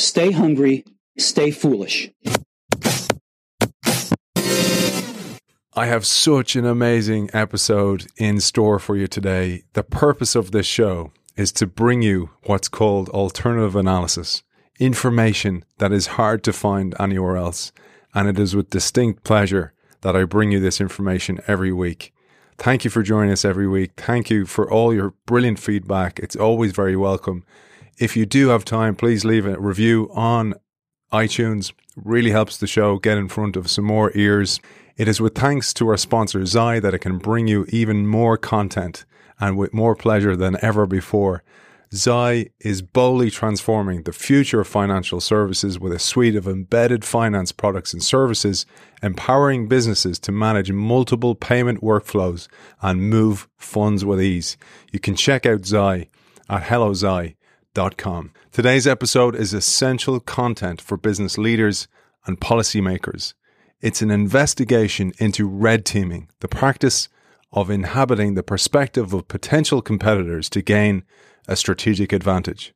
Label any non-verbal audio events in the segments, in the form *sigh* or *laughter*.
Stay hungry, stay foolish. I have such an amazing episode in store for you today. The purpose of this show is to bring you what's called alternative analysis, information that is hard to find anywhere else. And it is with distinct pleasure that I bring you this information every week. Thank you for joining us every week. Thank you for all your brilliant feedback. It's always very welcome. If you do have time, please leave a review on iTunes. Really helps the show get in front of some more ears. It is with thanks to our sponsor Xi that it can bring you even more content and with more pleasure than ever before. Xi is boldly transforming the future of financial services with a suite of embedded finance products and services, empowering businesses to manage multiple payment workflows and move funds with ease. You can check out Xi at helloxi.com. Today's episode is essential content for business leaders and policymakers. It's an investigation into red teaming, the practice of inhabiting the perspective of potential competitors to gain a strategic advantage.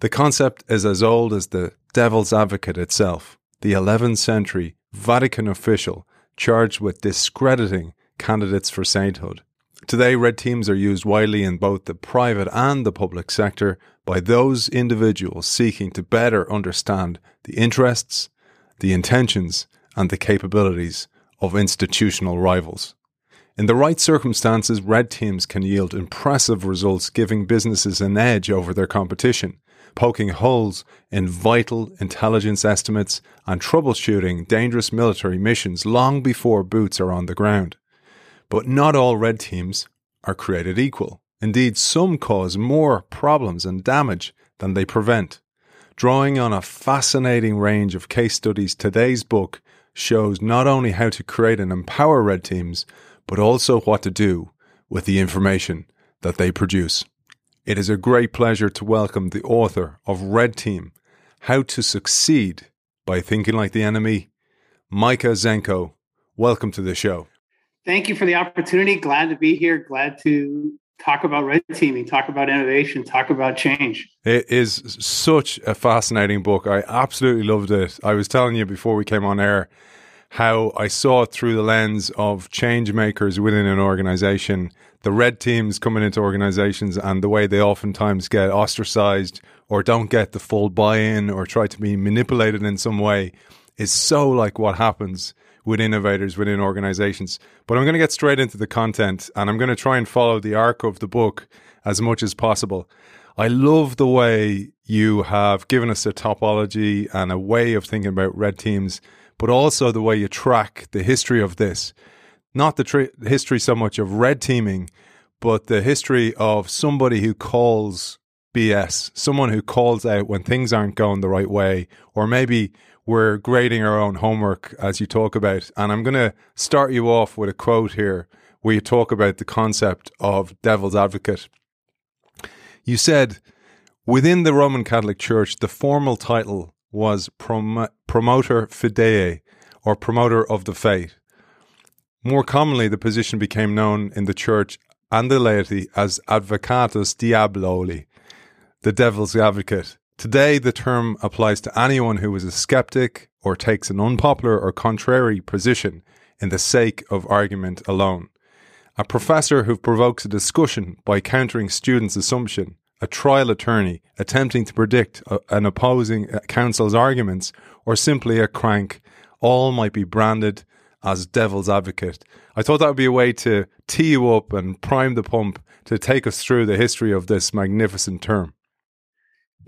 The concept is as old as the devil's advocate itself, the 11th century Vatican official charged with discrediting candidates for sainthood. Today, red teams are used widely in both the private and the public sector by those individuals seeking to better understand the interests, the intentions, and the capabilities of institutional rivals. In the right circumstances, red teams can yield impressive results, giving businesses an edge over their competition, poking holes in vital intelligence estimates and troubleshooting dangerous military missions long before boots are on the ground. But not all red teams are created equal. Indeed, some cause more problems and damage than they prevent. Drawing on a fascinating range of case studies, today's book shows not only how to create and empower red teams, but also what to do with the information that they produce. It is a great pleasure to welcome the author of Red Team How to Succeed by Thinking Like the Enemy, Micah Zenko. Welcome to the show. Thank you for the opportunity. Glad to be here. Glad to talk about red teaming, talk about innovation, talk about change. It is such a fascinating book. I absolutely loved it. I was telling you before we came on air how I saw it through the lens of change makers within an organization, the red teams coming into organizations and the way they oftentimes get ostracized or don't get the full buy in or try to be manipulated in some way is so like what happens with innovators within organizations. But I'm going to get straight into the content and I'm going to try and follow the arc of the book as much as possible. I love the way you have given us a topology and a way of thinking about red teams but also the way you track the history of this. Not the tri- history so much of red teaming, but the history of somebody who calls BS, someone who calls out when things aren't going the right way, or maybe we're grading our own homework as you talk about. And I'm going to start you off with a quote here where you talk about the concept of devil's advocate. You said, within the Roman Catholic Church, the formal title was prom- promoter fidei, or promoter of the faith. More commonly, the position became known in the church and the laity as advocatus diaboli, the devil's advocate. Today, the term applies to anyone who is a skeptic or takes an unpopular or contrary position in the sake of argument alone. A professor who provokes a discussion by countering students' assumption a trial attorney attempting to predict a, an opposing counsel's arguments, or simply a crank, all might be branded as devil's advocate. I thought that would be a way to tee you up and prime the pump to take us through the history of this magnificent term.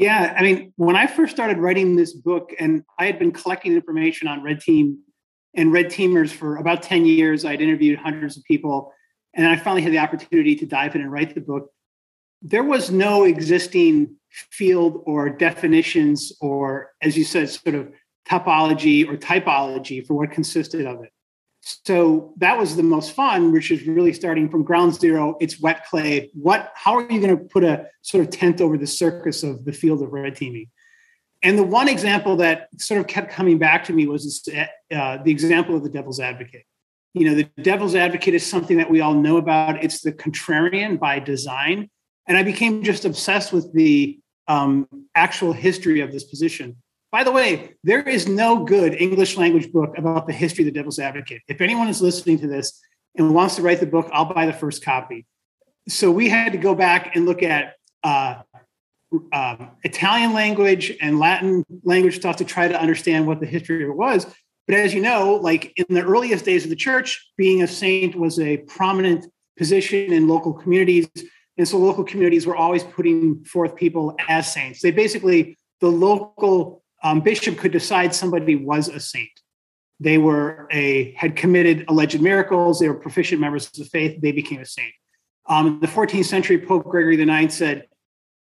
Yeah, I mean, when I first started writing this book, and I had been collecting information on Red Team and Red Teamers for about 10 years, I'd interviewed hundreds of people, and I finally had the opportunity to dive in and write the book there was no existing field or definitions or, as you said, sort of topology or typology for what consisted of it. So that was the most fun, which is really starting from ground zero. It's wet clay. What? How are you going to put a sort of tent over the circus of the field of red teaming? And the one example that sort of kept coming back to me was uh, the example of the devil's advocate. You know, the devil's advocate is something that we all know about. It's the contrarian by design and I became just obsessed with the um, actual history of this position. By the way, there is no good English language book about the history of the devil's advocate. If anyone is listening to this and wants to write the book, I'll buy the first copy. So we had to go back and look at uh, uh, Italian language and Latin language stuff to try to understand what the history of it was. But as you know, like in the earliest days of the church, being a saint was a prominent position in local communities. And so local communities were always putting forth people as saints. They basically, the local um, bishop could decide somebody was a saint. They were a had committed alleged miracles. They were proficient members of the faith. They became a saint. Um, the 14th century, Pope Gregory IX said,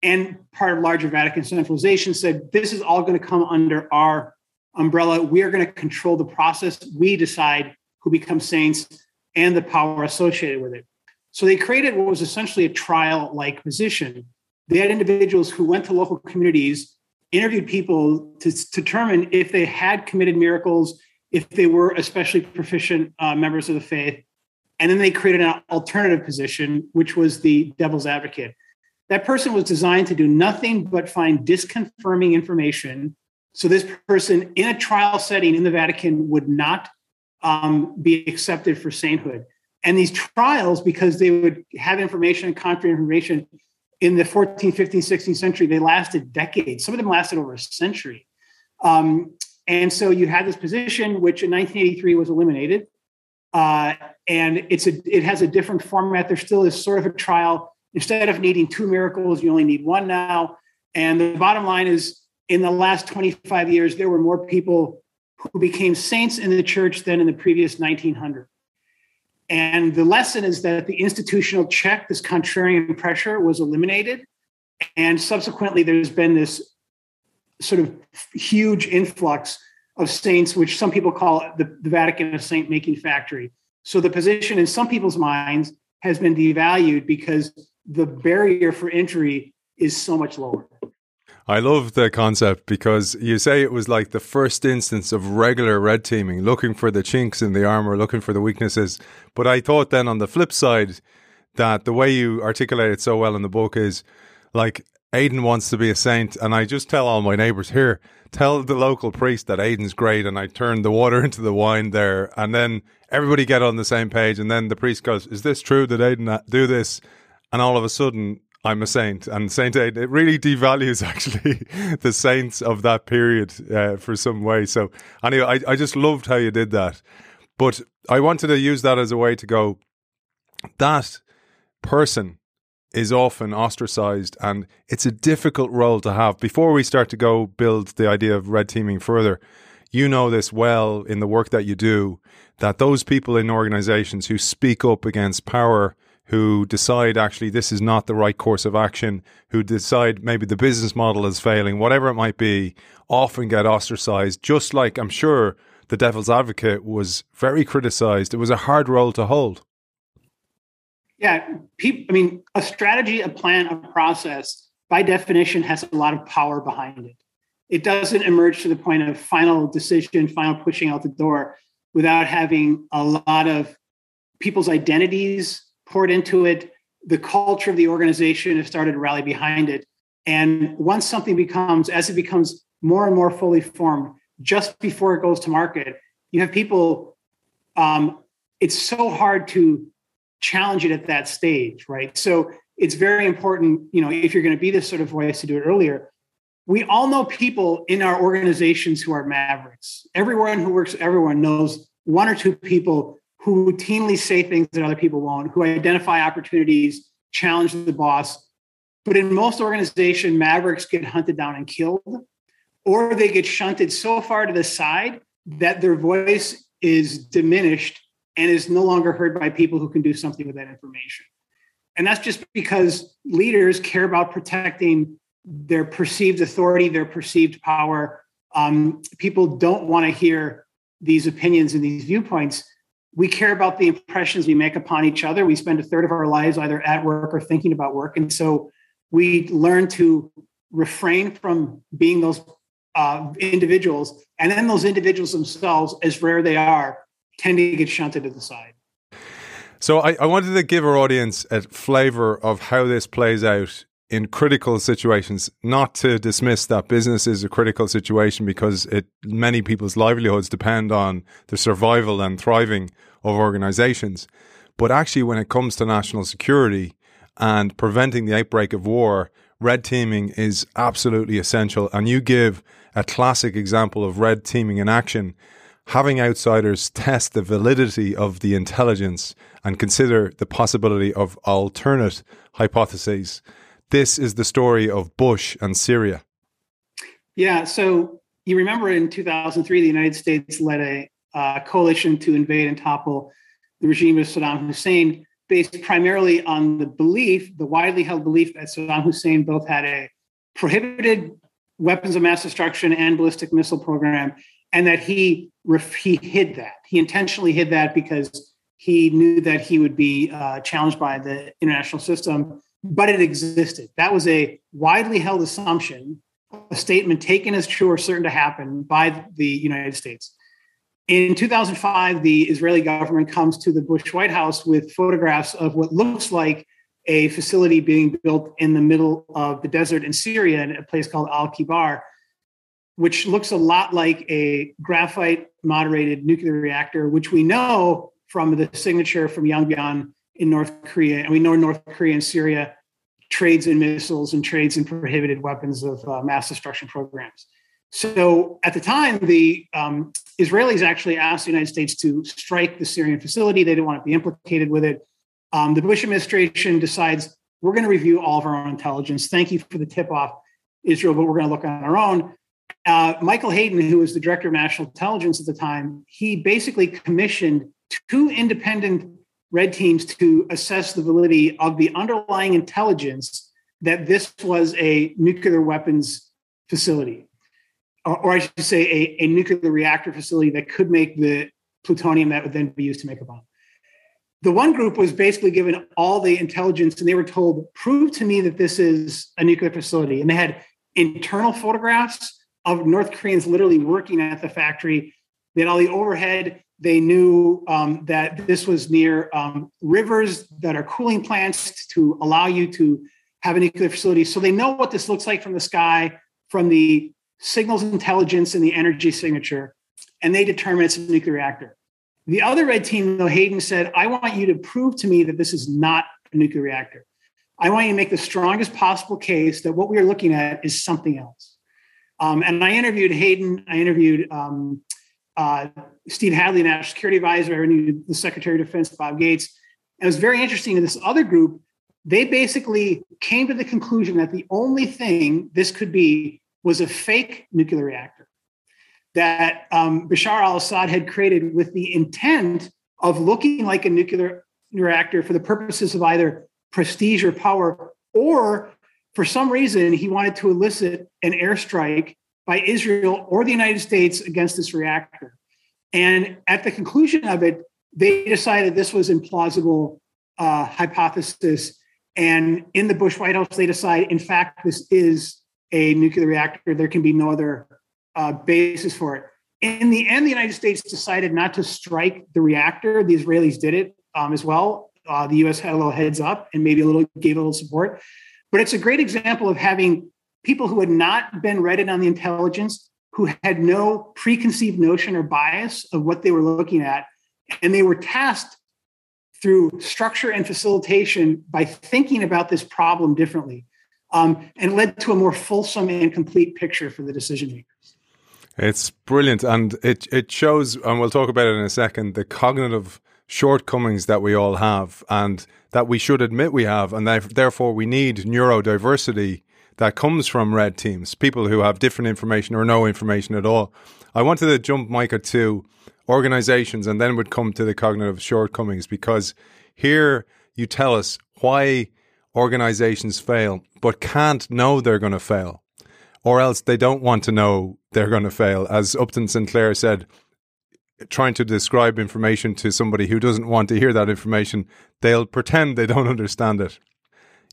and part of larger Vatican centralization said, this is all going to come under our umbrella. We are going to control the process. We decide who becomes saints and the power associated with it. So they created what was essentially a trial like position. They had individuals who went to local communities, interviewed people to, determine if they had committed miracles, if they were especially proficient uh, members of the faith. And then they created an alternative position, which was the devil's advocate. That person was designed to do nothing but find disconfirming information. So this person in a trial setting in the Vatican would not um, be accepted for sainthood. And these trials, because they would have information, and contrary information, in the 14th, 15th, 16th century, they lasted decades. Some of them lasted over a century. Um, and so you had this position, which in 1983 was eliminated. Uh, and it's a, it has a different format. There still is sort of a trial. Instead of needing two miracles, you only need one now. And the bottom line is in the last 25 years, there were more people who became saints in the church than in the previous 1900. And the lesson is that the institutional check, this contrarian pressure, was eliminated. And subsequently, there's been this sort of huge influx of saints, which some people call the, the Vatican a saint making factory. So the position in some people's minds has been devalued because the barrier for entry is so much lower. I love the concept because you say it was like the first instance of regular red teaming, looking for the chinks in the armor, looking for the weaknesses. But I thought then on the flip side that the way you articulate it so well in the book is like Aiden wants to be a saint, and I just tell all my neighbors here, tell the local priest that Aiden's great, and I turn the water *laughs* into the wine there, and then everybody get on the same page, and then the priest goes, "Is this true? Did Aiden uh, do this?" And all of a sudden, I'm a saint, and Saint Aid it really devalues *laughs* actually the saints of that period uh, for some way. So anyway, I, I just loved how you did that, but I wanted to use that as a way to go. That person is often ostracized, and it's a difficult role to have. Before we start to go build the idea of red teaming further, you know this well in the work that you do that those people in organizations who speak up against power who decide actually this is not the right course of action, who decide maybe the business model is failing, whatever it might be, often get ostracized, just like I'm sure the devil's advocate was very criticized. It was a hard role to hold. Yeah, people, I mean, a strategy, a plan, a process, by definition, has a lot of power behind it. It doesn't emerge to the point of final decision, final pushing out the door without having a lot of people's identities poured into it. The culture of the organization has started to rally behind it. And once something becomes, as it becomes more and more fully formed, just before it goes to market, you have people. Um, it's so hard to challenge it at that stage, right? So it's very important, you know, if you're going to be this sort of voice to do it earlier. We all know people in our organizations who are mavericks. Everyone who works, everyone knows one or two people who routinely say things that other people won't, who identify opportunities, challenge the boss. But in most organizations, mavericks get hunted down and killed, or they get shunted so far to the side that their voice is diminished and is no longer heard by people who can do something with that information. And that's just because leaders care about protecting their perceived authority, their perceived power. Um, people don't want to hear these opinions and these viewpoints we care about the impressions we make upon each other. We spend a third of our lives either at work or thinking about work. And so we learn to refrain from being those uh, individuals. And then those individuals themselves, as rare they are, tend to get shunted to the side. So I, I wanted to give our audience a flavor of how this plays out in critical situations, not to dismiss that business is a critical situation because it many people's livelihoods depend on the survival and thriving of organizations. But actually, when it comes to national security and preventing the outbreak of war, red teaming is absolutely essential. And you give a classic example of red teaming in action. Having outsiders test the validity of the intelligence and consider the possibility of alternate hypotheses this is the story of Bush and Syria. Yeah. So you remember in 2003, the United States led a uh, coalition to invade and topple the regime of Saddam Hussein, based primarily on the belief, the widely held belief that Saddam Hussein both had a prohibited weapons of mass destruction and ballistic missile program, and that he he hid that. He intentionally hid that because he knew that he would be uh, challenged by the international system but it existed. That was a widely held assumption, a statement taken as true or certain to happen by the United States. In 2005, the Israeli government comes to the Bush White House with photographs of what looks like a facility being built in the middle of the desert in Syria in a place called Al Kibar, which looks a lot like a graphite moderated nuclear reactor, which we know from the signature from Yongbyon in North Korea, and we know North Korea and Syria trades in missiles and trades in prohibited weapons of uh, mass destruction programs. So at the time, the um, Israelis actually asked the United States to strike the Syrian facility. They didn't want to be implicated with it. Um, the Bush administration decides we're going to review all of our own intelligence. Thank you for the tip off, Israel, but we're going to look on our own. Uh, Michael Hayden, who was the director of national intelligence at the time, he basically commissioned two independent red teams to assess the validity of the underlying intelligence that this was a nuclear weapons facility, or, I should say, a, a, nuclear reactor facility that could make the plutonium that would then be used to make a bomb. The one group was basically given all the intelligence, and they were told, "Prove to me that this is a nuclear facility." And they had internal photographs of North Koreans literally working at the factory. They had all the overhead they knew um, that this was near um, rivers that are cooling plants to allow you to have a nuclear facility. So they know what this looks like from the sky, from the signals intelligence and the energy signature, and they determine it's a nuclear reactor. The other red team, though, Hayden said, I want you to prove to me that this is not a nuclear reactor. I want you to make the strongest possible case that what we are looking at is something else. Um, and I interviewed Hayden, I interviewed um, uh, Steve Hadley, National Security Advisor, I interviewed the Secretary of Defense, Bob Gates. And it was very interesting in this other group, they basically came to the conclusion that the only thing this could be was a fake nuclear reactor that um, Bashar al Assad had created with the intent of looking like a nuclear reactor for the purposes of either prestige or power, or for some reason, he wanted to elicit an airstrike by Israel or the United States against this reactor. And at the conclusion of it, they decided this was implausible uh, hypothesis. And in the Bush White House, they decide, in fact, this is a nuclear reactor. There can be no other uh, basis for it. In the end, the United States decided not to strike the reactor. The Israelis did it um, as well. Uh, the U.S. had a little heads up and maybe a little gave a little support. But it's a great example of having people who had not been read in on the intelligence, who had no preconceived notion or bias of what they were looking at. And they were tasked through structure and facilitation by thinking about this problem differently um, and led to a more fulsome and complete picture for the decision makers. It's brilliant. And it, it shows, and we'll talk about it in a second, the cognitive shortcomings that we all have and that we should admit we have. And therefore, we need neurodiversity that comes from red teams, people who have different information or no information at all. I wanted to jump, Micah, to organizations and then would come to the cognitive shortcomings because here you tell us why organizations fail but can't know they're going to fail or else they don't want to know they're going to fail. As Upton Sinclair said, trying to describe information to somebody who doesn't want to hear that information, they'll pretend they don't understand it.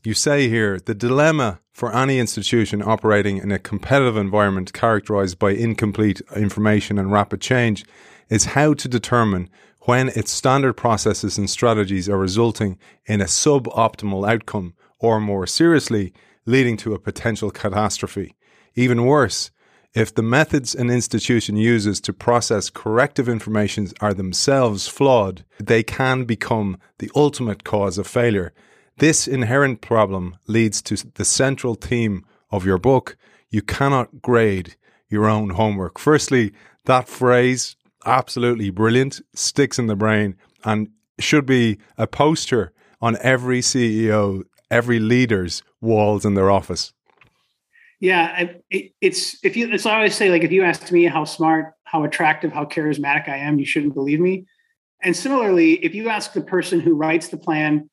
You say here the dilemma for any institution operating in a competitive environment characterized by incomplete information and rapid change is how to determine when its standard processes and strategies are resulting in a suboptimal outcome, or more seriously, leading to a potential catastrophe. Even worse, if the methods an institution uses to process corrective information are themselves flawed, they can become the ultimate cause of failure. This inherent problem leads to the central theme of your book. You cannot grade your own homework. Firstly, that phrase, absolutely brilliant, sticks in the brain and should be a poster on every CEO, every leader's walls in their office. Yeah, it, it's if you. It's I always say like if you asked me how smart, how attractive, how charismatic I am, you shouldn't believe me. And similarly, if you ask the person who writes the plan,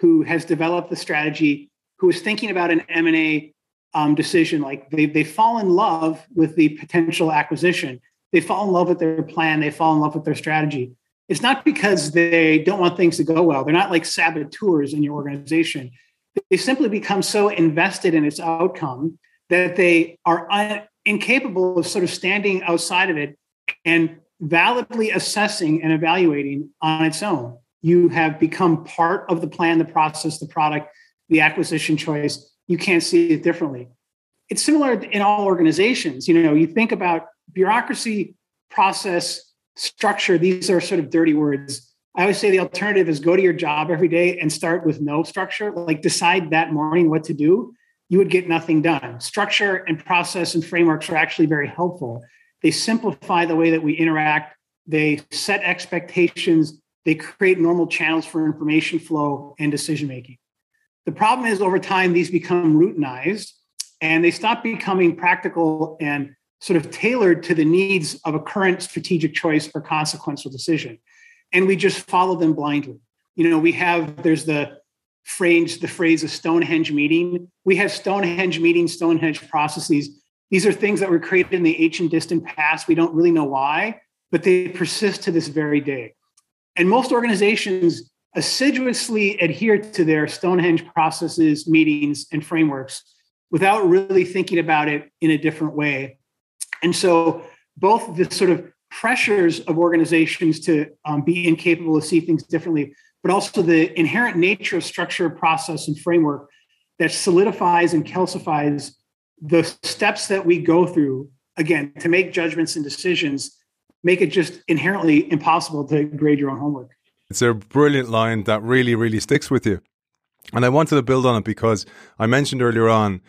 who has developed the strategy, who is thinking about an M and A um, decision, like they they fall in love with the potential acquisition, they fall in love with their plan, they fall in love with their strategy. It's not because they don't want things to go well. They're not like saboteurs in your organization. They simply become so invested in its outcome that they are un- incapable of sort of standing outside of it and validly assessing and evaluating on its own. You have become part of the plan, the process, the product, the acquisition choice. You can't see it differently. It's similar in all organizations. You know, you think about bureaucracy, process, structure. These are sort of dirty words. I always say the alternative is go to your job every day and start with no structure, like decide that morning what to do you would get nothing done. Structure and process and frameworks are actually very helpful. They simplify the way that we interact, they set expectations, they create normal channels for information flow and decision making. The problem is over time, these become routinized and they stop becoming practical and sort of tailored to the needs of a current strategic choice or consequential decision. And we just follow them blindly. You know, we have, there's the phrase the phrase a Stonehenge meeting. We have Stonehenge meetings, Stonehenge processes. These are things that were created in the ancient distant past. We don't really know why, but they persist to this very day. And most organizations assiduously adhere to their Stonehenge processes, meetings, and frameworks without really thinking about it in a different way. And so both the sort of pressures of organizations to um, be incapable to see things differently, but also the inherent nature of structure, process, and framework that solidifies and calcifies the steps that we go through, again, to make judgments and decisions, make it just inherently impossible to grade your own homework. It's a brilliant line that really, really sticks with you. And I wanted to build on it because I mentioned earlier on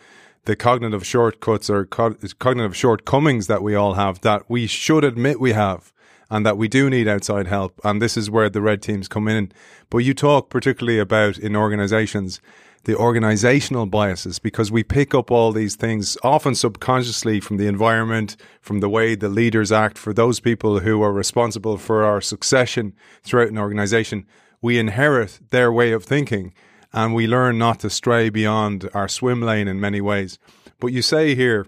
the cognitive shortcuts or co- cognitive shortcomings that we all have that we should admit we have and that we do need outside help. And this is where the red teams come in. But you talk particularly about in organizations the organizational biases because we pick up all these things often subconsciously from the environment, from the way the leaders act, for those people who are responsible for our succession throughout an organization. We inherit their way of thinking and we learn not to stray beyond our swim lane in many ways. But you say here,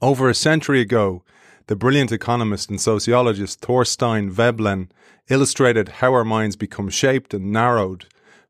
over a century ago, the brilliant economist and sociologist Thorstein Veblen illustrated how our minds become shaped and narrowed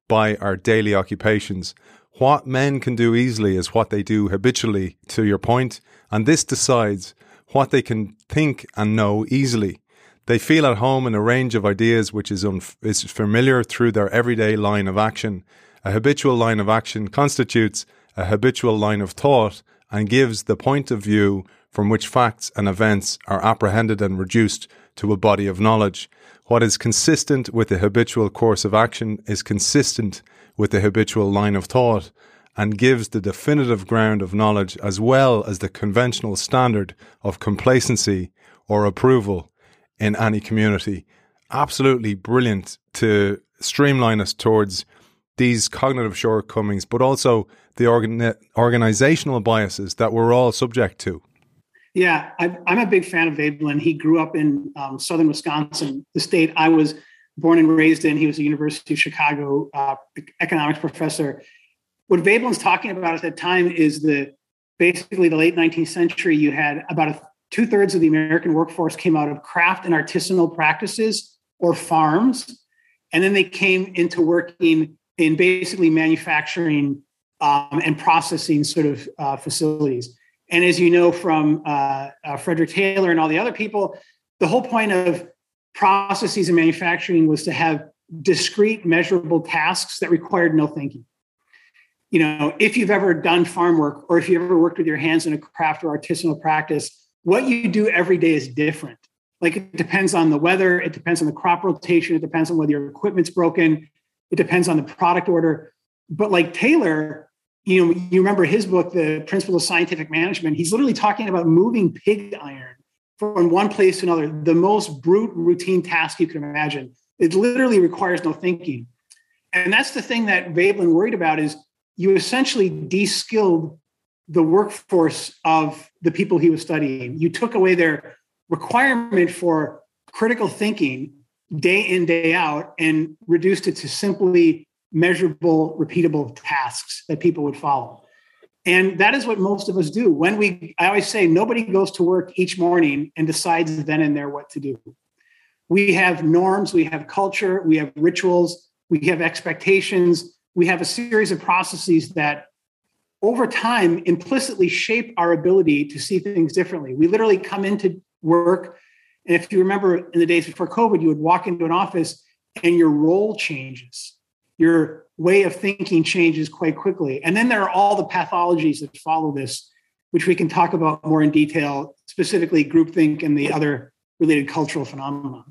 by our daily occupations. What men can do easily is what they do habitually, to your point, and this decides what they can think and know easily. They feel at home in a range of ideas which is, is familiar through their everyday line of action. A habitual line of action constitutes a habitual line of thought and gives the point of view from which facts and events are apprehended and reduced to a body of knowledge. What is consistent with the habitual course of action is consistent with the habitual line of thought and gives the definitive ground of knowledge as well as the conventional standard of complacency or approval in any community. Absolutely brilliant to streamline us towards these cognitive shortcomings, but also the organ- organizational biases that we're all subject to. Yeah, I, am a big fan of Veblen. He grew up in um, southern Wisconsin, the state I was born and raised in. He was a University of Chicago uh, economics professor. What Veblen's talking about at that time is the basically the late 19th century. You had about two thirds of the American workforce came out of craft and artisanal practices or farms, and then they came into working in basically manufacturing um, and processing sort of uh, facilities. And as you know from uh, uh, Frederick Taylor and all the other people, the whole point of processes and manufacturing was to have discrete, measurable tasks that required no thinking. you know, if you've ever done farm work or if you ever worked with your hands in a craft or artisanal practice, what you do every day is different. Like it depends on the weather, it depends on the crop rotation, it depends on whether your equipment's broken, it depends on the product order. But like Taylor, you know, you remember his book, The Principles of Scientific Management. He's literally talking about moving pig iron from one place to another, the most brute routine task you can imagine. It literally requires no thinking. And that's the thing that Veblen worried about is you essentially de-skilled the workforce of the people he was studying. You took away their requirement for critical thinking day in, day out, and reduced it to simply measurable, repeatable tasks that people would follow. And that is what most of us do. When we, I always say, nobody goes to work each morning and decides then and there what to do. We have norms, we have culture, we have rituals, we have expectations, we have a series of processes that over time implicitly shape our ability to see things differently. We literally come into work. And if you remember in the days before COVID, you would walk into an office and your role changes. Your way of thinking changes quite quickly. And then there are all the pathologies that follow this, which we can talk about more in detail, specifically groupthink and the other related cultural phenomena.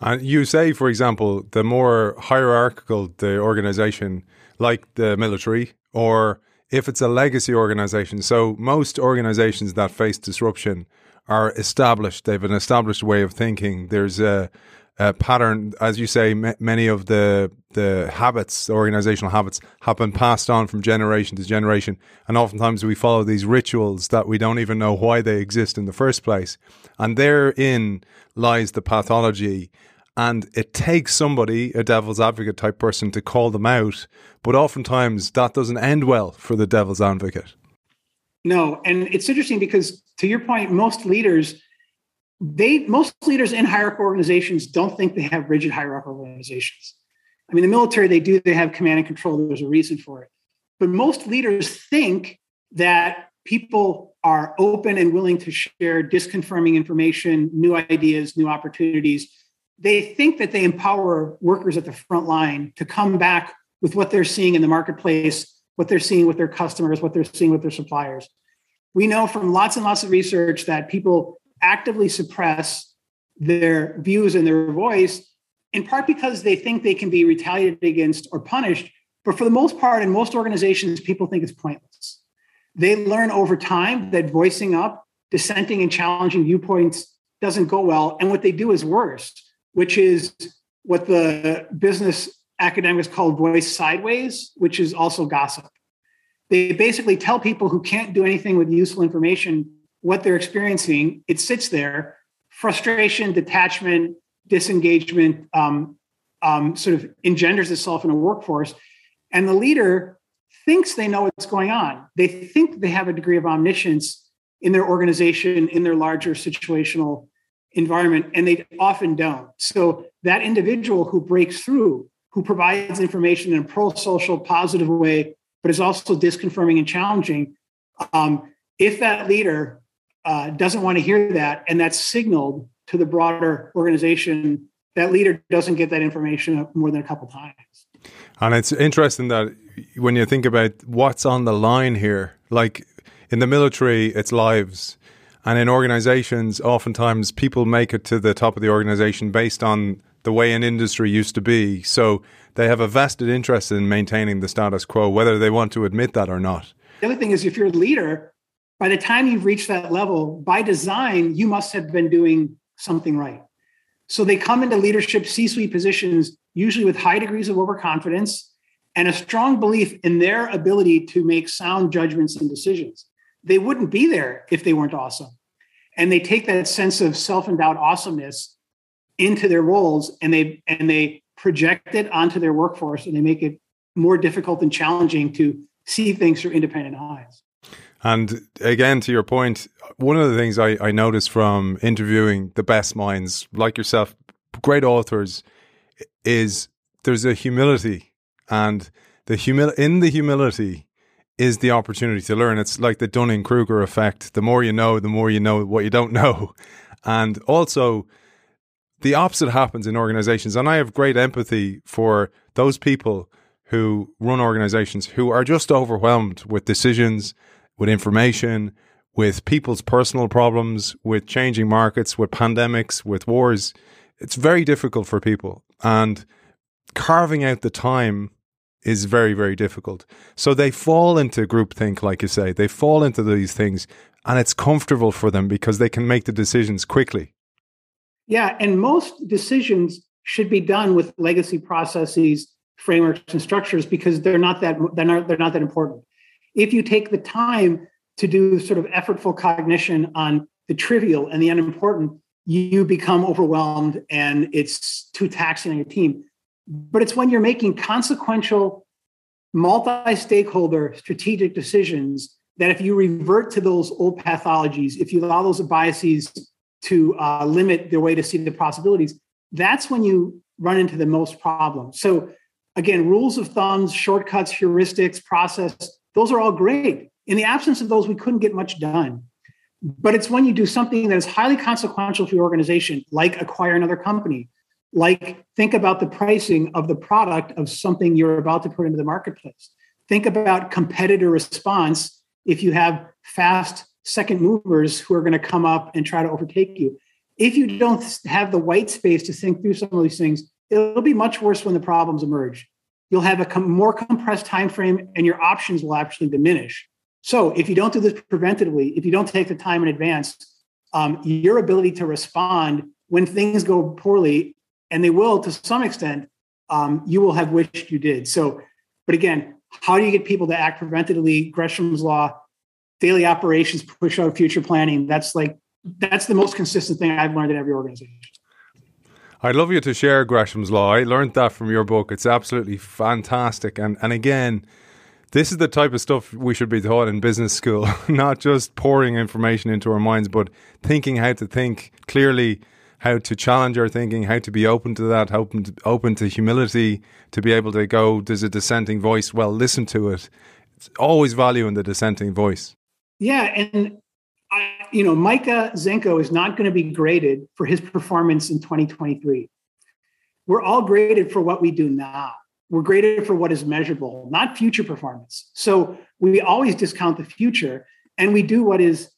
And you say, for example, the more hierarchical the organization, like the military, or if it's a legacy organization. So most organizations that face disruption are established. They have an established way of thinking. There's a, a pattern, as you say. M- many of the the habits, organizational habits, have been passed on from generation to generation, and oftentimes we follow these rituals that we don't even know why they exist in the first place. And therein lies the pathology and it takes somebody, a devil's advocate type person, to call them out. But oftentimes that doesn't end well for the devil's advocate. No, and it's interesting because to your point, most leaders, they most leaders in hierarchical organizations don't think they have rigid hierarchical organizations. I mean, the military, they do, they have command and control. There's a reason for it. But most leaders think that people are open and willing to share disconfirming information, new ideas, new opportunities they think that they empower workers at the front line to come back with what they're seeing in the marketplace, what they're seeing with their customers, what they're seeing with their suppliers. We know from lots and lots of research that people actively suppress their views and their voice, in part because they think they can be retaliated against or punished. But for the most part, in most organizations, people think it's pointless. They learn over time that voicing up, dissenting, and challenging viewpoints doesn't go well. And what they do is worse which is what the business academics call voice sideways, which is also gossip. They basically tell people who can't do anything with useful information what they're experiencing. It sits there, frustration, detachment, disengagement um, um, sort of engenders itself in a workforce. And the leader thinks they know what's going on. They think they have a degree of omniscience in their organization, in their larger situational environment, and they often don't. So that individual who breaks through, who provides information in a pro-social, positive way, but it's also disconfirming and challenging, um, if that leader uh, doesn't want to hear that, and that's signaled to the broader organization, that leader doesn't get that information more than a couple times. And it's interesting that when you think about what's on the line here, like in the military, it's lives and in organizations, oftentimes people make it to the top of the organization based on the way an industry used to be. So they have a vested interest in maintaining the status quo, whether they want to admit that or not. The other thing is, if you're a leader, by the time you've reached that level, by design, you must have been doing something right. So they come into leadership C suite positions, usually with high degrees of overconfidence and a strong belief in their ability to make sound judgments and decisions they wouldn't be there if they weren't awesome. And they take that sense of self-endowed awesomeness into their roles and they and they project it onto their workforce and they make it more difficult and challenging to see things through independent eyes. And again, to your point, one of the things I, I noticed from interviewing the best minds like yourself, great authors, is there's a humility and the humil in the humility is the opportunity to learn. It's like the Dunning Kruger effect. The more you know, the more you know what you don't *laughs* know. And also, the opposite happens in organizations. And I have great empathy for those people who run organizations who are just overwhelmed with decisions, with information, with people's personal problems, with changing markets, with pandemics, with wars. It's very difficult for people. And carving out the time is very, very difficult. So they fall into groupthink, like you say. They fall into these things and it's comfortable for them because they can make the decisions quickly. Yeah. And most decisions should be done with legacy processes, frameworks, and structures because they're not that they're not, they're not that important. If you take the time to do sort of effortful cognition on the trivial and the unimportant, you become overwhelmed and it's too taxing on your team. But it's when you're making consequential, multi stakeholder strategic decisions that if you revert to those old pathologies, if you allow those biases to uh, limit their way to see the possibilities, that's when you run into the most problems. So, again, rules of thumbs, shortcuts, heuristics, process, those are all great. In the absence of those, we couldn't get much done. But it's when you do something that is highly consequential for your organization, like acquire another company, like think about the pricing of the product of something you're about to put into the marketplace. Think about competitor response if you have fast second movers who are going to come up and try to overtake you. If you don't have the white space to think through some of these things, it'll be much worse when the problems emerge. You'll have a com- more compressed time frame and your options will actually diminish. So if you don't do this preventatively, if you don't take the time in advance, um, your ability to respond when things go poorly, and they will to some extent, um, you will have wished you did. So, but again, how do you get people to act preventatively? Gresham's law, daily operations, push out future planning. That's like that's the most consistent thing I've learned in every organization. I'd love you to share Gresham's law. I learned that from your book. It's absolutely fantastic. And and again, this is the type of stuff we should be taught in business school, *laughs* not just pouring information into our minds, but thinking how to think clearly, how to challenge our thinking, how to be open to that, open to, open to humility, to be able to go, there's a dissenting voice, well, listen to it. It's always value in the dissenting voice. Yeah, and I, you know, Micah Zenko is not going to be graded for his performance in 2023. We're all graded for what we do now we're graded for what is measurable, not future performance. So we always discount the future and we do what is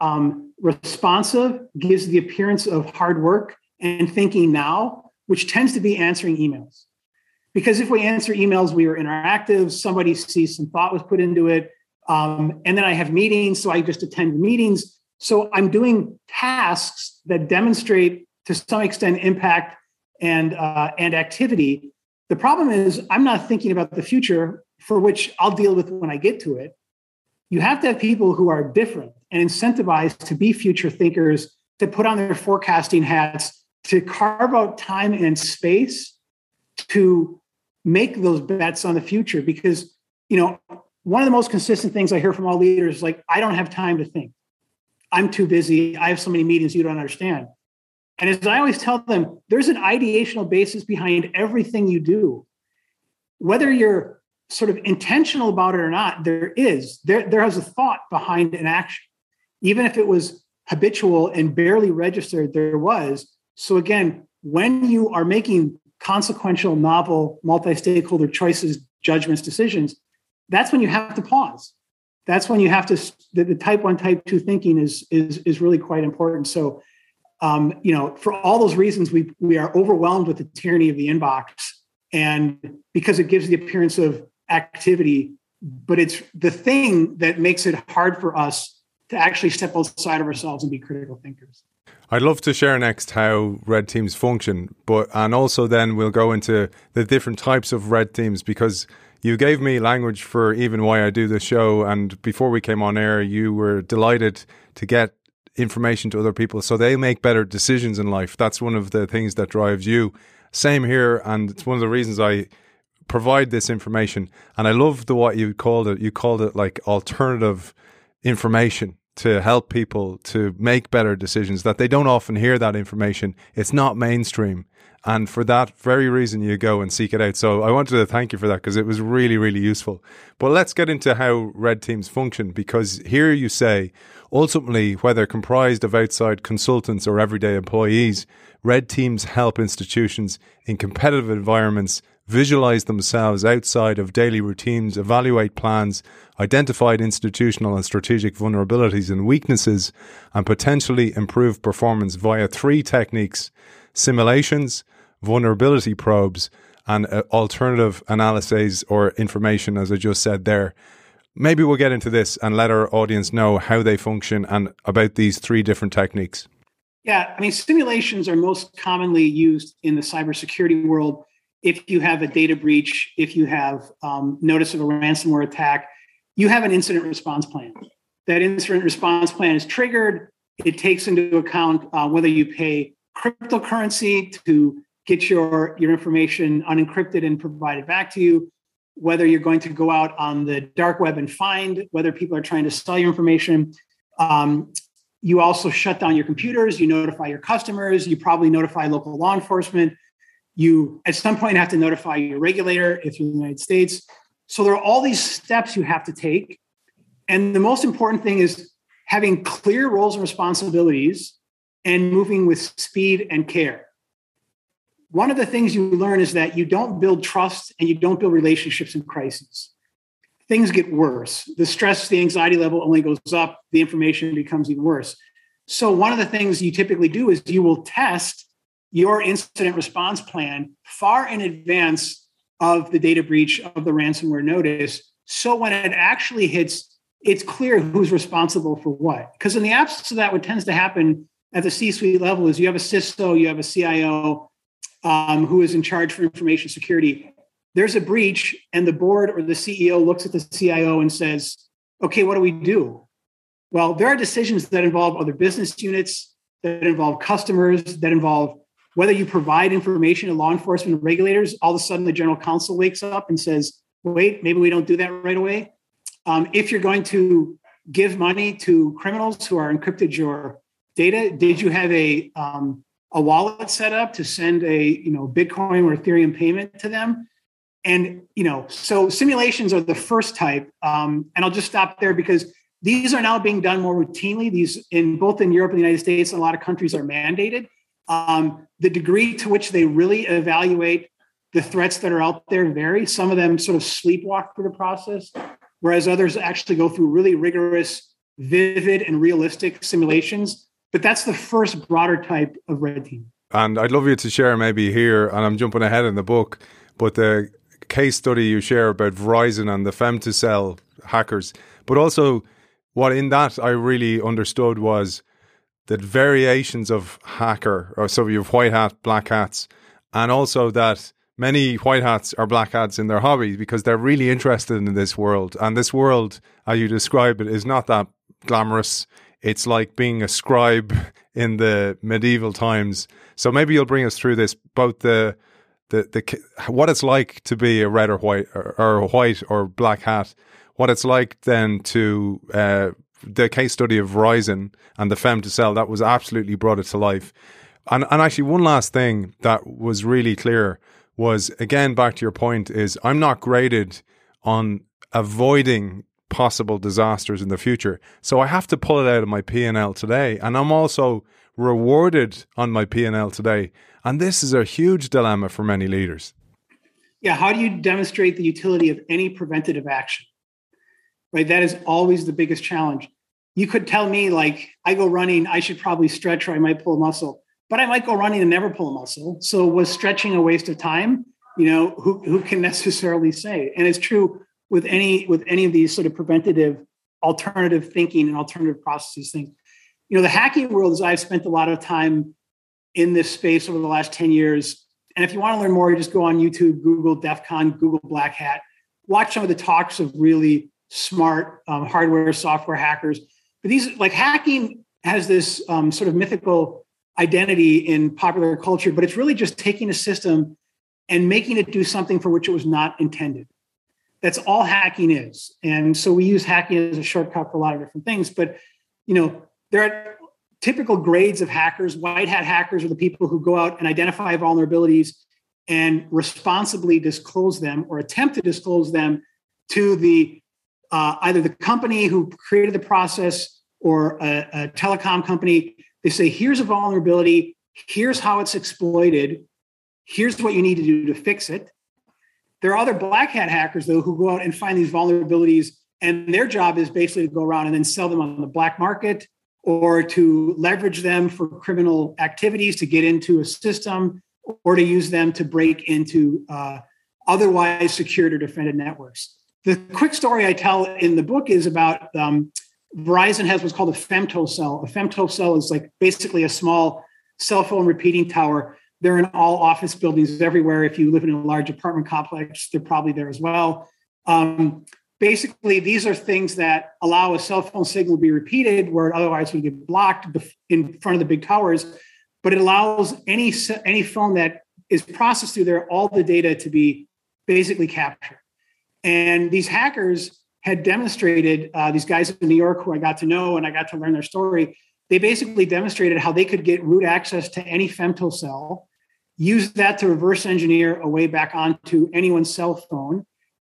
um, responsive, gives the appearance of hard work and thinking now, which tends to be answering emails. Because if we answer emails, we are interactive, somebody sees some thought was put into it. Um, and then I have meetings, so I just attend meetings. So I'm doing tasks that demonstrate to some extent impact and uh, and activity the problem is, I'm not thinking about the future for which I'll deal with when I get to it. You have to have people who are different and incentivized to be future thinkers, to put on their forecasting hats, to carve out time and space to make those bets on the future. Because, you know, one of the most consistent things I hear from all leaders is like, I don't have time to think. I'm too busy. I have so many meetings you don't understand. And as I always tell them, there's an ideational basis behind everything you do. Whether you're sort of intentional about it or not, there is. There, there has a thought behind an action. Even if it was habitual and barely registered, there was. So again, when you are making consequential, novel, multi-stakeholder choices, judgments, decisions, that's when you have to pause. That's when you have to the, the type one, type two thinking is is is really quite important. So um, you know, for all those reasons, we we are overwhelmed with the tyranny of the inbox, and because it gives the appearance of activity, but it's the thing that makes it hard for us to actually step outside of ourselves and be critical thinkers. I'd love to share next how red teams function, but and also then we'll go into the different types of red teams because you gave me language for even why I do the show. And before we came on air, you were delighted to get information to other people so they make better decisions in life. That's one of the things that drives you. Same here, and it's one of the reasons I provide this information. And I love the what you called it. You called it like alternative information to help people to make better decisions that they don't often hear that information. It's not mainstream. And for that very reason, you go and seek it out. So I wanted to thank you for that because it was really, really useful. But let's get into how red teams function because here you say, ultimately, whether comprised of outside consultants or everyday employees, red teams help institutions in competitive environments visualize themselves outside of daily routines, evaluate plans, identified institutional and strategic vulnerabilities and weaknesses, and potentially improve performance via three techniques simulations, vulnerability probes, and uh, alternative analyses or information, as I just said there. Maybe we'll get into this and let our audience know how they function and about these three different techniques. Yeah, I mean, simulations are most commonly used in the cybersecurity world. If you have a data breach, if you have um, notice of a ransomware attack, you have an incident response plan. That incident response plan is triggered. It takes into account uh, whether you pay cryptocurrency to get your, your information unencrypted and provided back to you, whether you're going to go out on the dark web and find whether people are trying to sell your information. Um, you also shut down your computers, you notify your customers, you probably notify local law enforcement. You, at some point, have to notify your regulator if you're in the United States. So there are all these steps you have to take. And the most important thing is having clear roles and responsibilities and moving with speed and care. One of the things you learn is that you don't build trust and you don't build relationships in crises. Things get worse. The stress, the anxiety level only goes up, the information becomes even worse. So, one of the things you typically do is you will test your incident response plan far in advance of the data breach of the ransomware notice. So, when it actually hits, it's clear who's responsible for what. Because in the absence of that, what tends to happen at the C-suite level is you have a CISO, you have a CIO um, who is in charge for information security. There's a breach, and the board or the CEO looks at the CIO and says, "Okay, what do we do?" Well, there are decisions that involve other business units, that involve customers, that involve whether you provide information to law enforcement regulators. All of a sudden, the general counsel wakes up and says, "Wait, maybe we don't do that right away." Um, if you're going to give money to criminals who are encrypted your data? Did you have a um, a wallet set up to send a you know Bitcoin or Ethereum payment to them? And you know, so simulations are the first type. Um, and I'll just stop there because these are now being done more routinely. These in both in Europe and the United States, and a lot of countries are mandated. Um, the degree to which they really evaluate the threats that are out there vary. Some of them sort of sleepwalk through the process, whereas others actually go through really rigorous, vivid, and realistic simulations but that's the first broader type of red team. And I'd love you to share maybe here, and I'm jumping ahead in the book, but the case study you share about Verizon and the femtocell hackers, but also what in that I really understood was that variations of hacker, or so you have white hat, black hats, and also that many white hats are black hats in their hobby because they're really interested in this world. And this world, as you describe it, is not that glamorous it's like being a scribe *laughs* in the medieval times. So maybe you'll bring us through this, both the the the what it's like to be a red or white or, or white or black hat, what it's like then to uh, the case study of Verizon and the femtocell that was absolutely brought it to life. And and actually one last thing that was really clear was again back to your point is I'm not graded on avoiding possible disasters in the future. So I have to pull it out of my P&L today and I'm also rewarded on my P&L today. And this is a huge dilemma for many leaders. Yeah, how do you demonstrate the utility of any preventative action? Right? That is always the biggest challenge. You could tell me like I go running, I should probably stretch or I might pull a muscle. But I might go running and never pull a muscle. So was stretching a waste of time? You know, who who can *laughs* necessarily say? And it's true with any with any of these sort of preventative alternative thinking and alternative processes things you know the hacking world is i've spent a lot of time in this space over the last 10 years and if you want to learn more you just go on youtube google def con google black hat watch some of the talks of really smart um, hardware software hackers but these like hacking has this um, sort of mythical identity in popular culture but it's really just taking a system and making it do something for which it was not intended that's all hacking is. And so we use hacking as a shortcut for a lot of different things. But you know, there are typical grades of hackers. White hat hackers are the people who go out and identify vulnerabilities and responsibly disclose them or attempt to disclose them to the uh, either the company who created the process or a, a telecom company. They say, here's a vulnerability, here's how it's exploited, here's what you need to do to fix it There are other black hat hackers, though, who go out and find these vulnerabilities, and their job is basically to go around and then sell them on the black market or to leverage them for criminal activities to get into a system or to use them to break into uh, otherwise secured or defended networks. The quick story I tell in the book is about um, Verizon has what's called a femtocell. A femtocell is like basically a small cell phone repeating tower. They're in all office buildings everywhere. If you live in a large apartment complex, they're probably there as well. Um, basically, these are things that allow a cell phone signal to be repeated where it otherwise would get blocked in front of the big towers. But it allows any any phone that is processed through there all the data to be basically captured. And these hackers had demonstrated uh, these guys in New York who I got to know and I got to learn their story. They basically demonstrated how they could get root access to any femto cell, use that to reverse engineer a way back onto anyone's cell phone,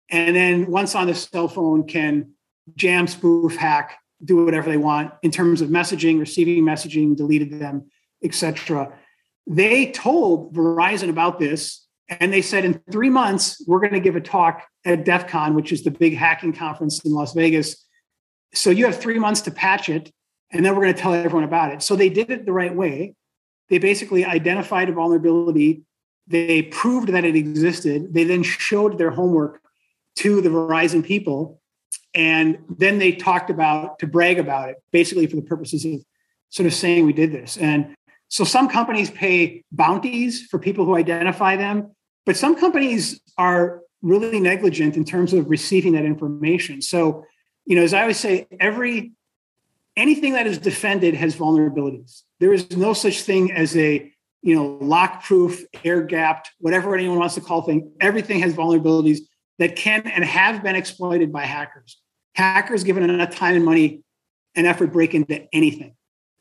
and then once on the cell phone can jam, spoof, hack, do whatever they want in terms of messaging, receiving messaging, deleted them, etc. They told Verizon about this and they said, in three months, we're going to give a talk at DEF CON, which is the big hacking conference in Las Vegas. So you have three months to patch it, and then we're going to tell everyone about it. So they did it the right way. They basically identified a vulnerability. They proved that it existed. They then showed their homework to the Verizon people. And then they talked about to brag about it, basically for the purposes of sort of saying we did this. And so some companies pay bounties for people who identify them, but some companies are really negligent in terms of receiving that information. So, you know, as I always say, every anything that is defended has vulnerabilities. There is no such thing as a you know lock-proof, air-gapped, whatever anyone wants to call thing. Everything has vulnerabilities that can and have been exploited by hackers. Hackers, given enough time and money and effort, break into anything.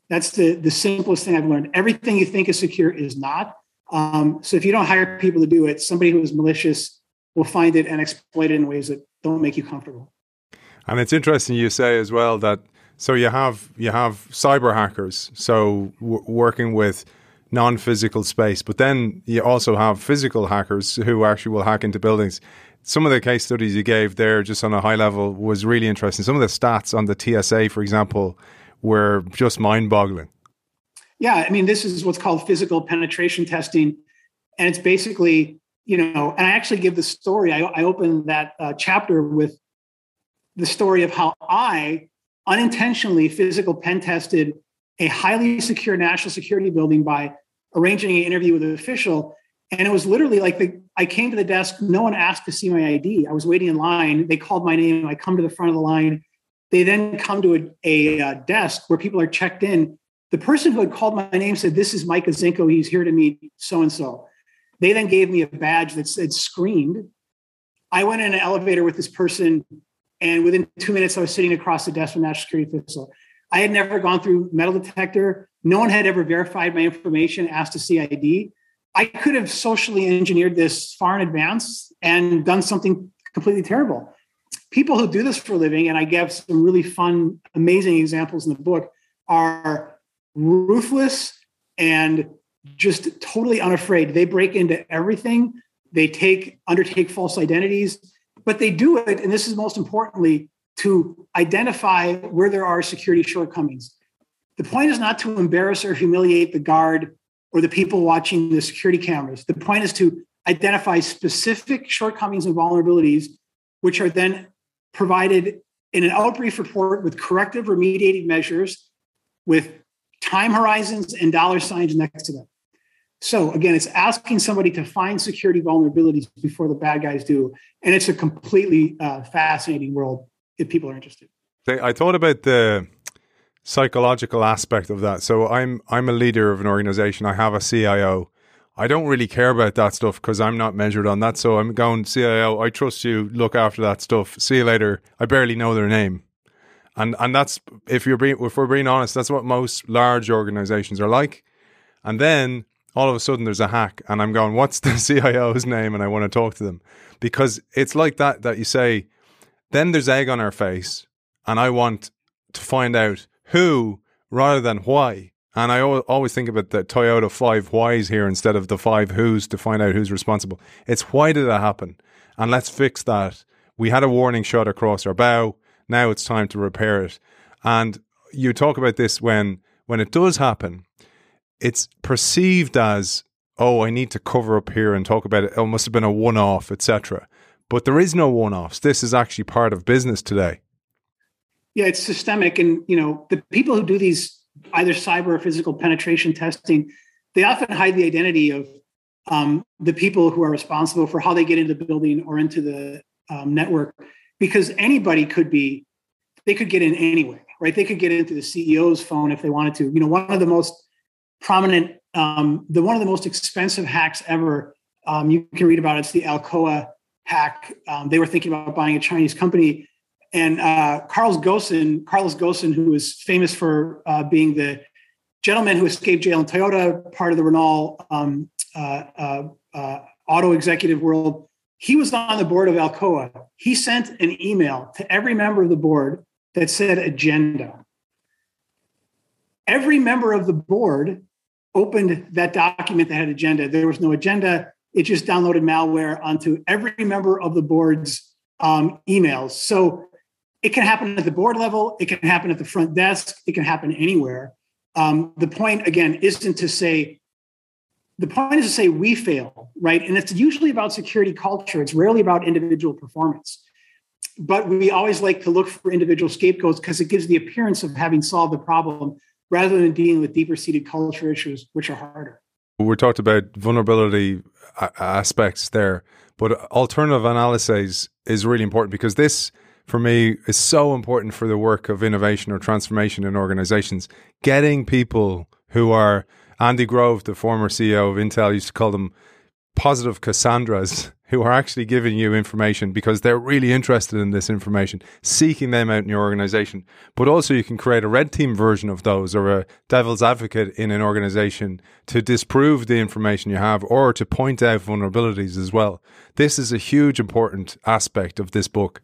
That's the, the simplest thing I've learned. Everything you think is secure is not. Um, so if you don't hire people to do it, somebody who is malicious will find it and exploit it in ways that don't make you comfortable. And it's interesting you say as well that so you have you have cyber hackers, so w- working with non-physical space, but then you also have physical hackers who actually will hack into buildings. Some of the case studies you gave there, just on a high level, was really interesting. Some of the stats on the TSA, for example, were just mind boggling. Yeah, I mean, this is what's called physical penetration testing. And it's basically, you know, and I actually give the story. I, I open that uh, chapter with the story of how I unintentionally physical pen tested a highly secure national security building by arranging an interview with an official. And it was literally like the, I came to the desk, no one asked to see my ID. I was waiting in line. They called my name. I come to the front of the line. They then come to a, a, a uh, desk where people are checked in. The person who had called my name said, This is Micah Zenko. He's here to meet so and so. They then gave me a badge that said screened. I went in an elevator with this person, and within two minutes, I was sitting across the desk from National Security Official. I had never gone through metal detector. No one had ever verified my information, asked to see ID. I could have socially engineered this far in advance and done something completely terrible people who do this for a living, and I give some really fun, amazing examples in the book, are ruthless and just totally unafraid. They break into everything. They take undertake false identities, but they do it, and this is most importantly, to identify where there are security shortcomings. The point is not to embarrass or humiliate the guard or the people watching the security cameras. The point is to identify specific shortcomings and vulnerabilities, which are then provided in an outbrief report with corrective remediating measures with time horizons and dollar signs next to them. So again, it's asking somebody to find security vulnerabilities before the bad guys do, and it's a completely uh, fascinating world if people are interested. I thought about the psychological aspect of that. So I'm I'm a leader of an organization. I have a CIO, I don't really care about that stuff because I'm not measured on that. So I'm going, CIO, I trust you, look after that stuff. See you later. I barely know their name. And and that's if you're being if we're being honest, that's what most large organizations are like. And then all of a sudden there's a hack and I'm going, what's the *laughs* CIO's name? And I want to talk to them. Because it's like that that you say, then there's egg on our face, and I want to find out who rather than why. And I always think about the Toyota five whys here instead of the five who's to find out who's responsible. It's why did that happen? And let's fix that. We had a warning shot across our bow. Now it's time to repair it. And you talk about this when when it does happen, it's perceived as, oh, I need to cover up here and talk about it. Oh, it must have been a one off, etc. But there is no one offs. This is actually part of business today. Yeah, it's systemic. And you know, the people who do these either cyber or physical penetration testing, they often hide the identity of um, the people who are responsible for how they get into the building or into the um, network, because anybody could be, they could get in anyway, right? They could get into the CEO's phone if they wanted to. You know, one of the most prominent, um, the one of the most expensive hacks ever. Um, you can read about it. It's the Alcoa hack. Um, they were thinking about buying a Chinese company and uh, Carlos Ghosn, Carlos Ghosn, who was famous for uh, being the gentleman who escaped jail in Toyota, part of the Renault um, uh, uh, uh, auto executive world, he was on the board of Alcoa. He sent an email to every member of the board that said agenda. Every member of the board opened that document that had agenda. There was no agenda. It just downloaded malware onto every member of the board's um, emails. So it can happen at the board level, it can happen at the front desk, it can happen anywhere. Um, the point, again, isn't to say, the point is to say we fail, right? And it's usually about security culture, it's rarely about individual performance. But we always like to look for individual scapegoats because it gives the appearance of having solved the problem rather than dealing with deeper seated culture issues, which are harder. We talked about vulnerability aspects there, but alternative analysis is really important because this for me is so important for the work of innovation or transformation in organizations. Getting people who are Andy Grove, the former CEO of Intel, used to call them positive Cassandras *laughs* who are actually giving you information because they're really interested in this information, seeking them out in your organization. But also, you can create a red team version of those or a devil's advocate in an organization to disprove the information you have or to point out vulnerabilities as well. This is a huge important aspect of this book.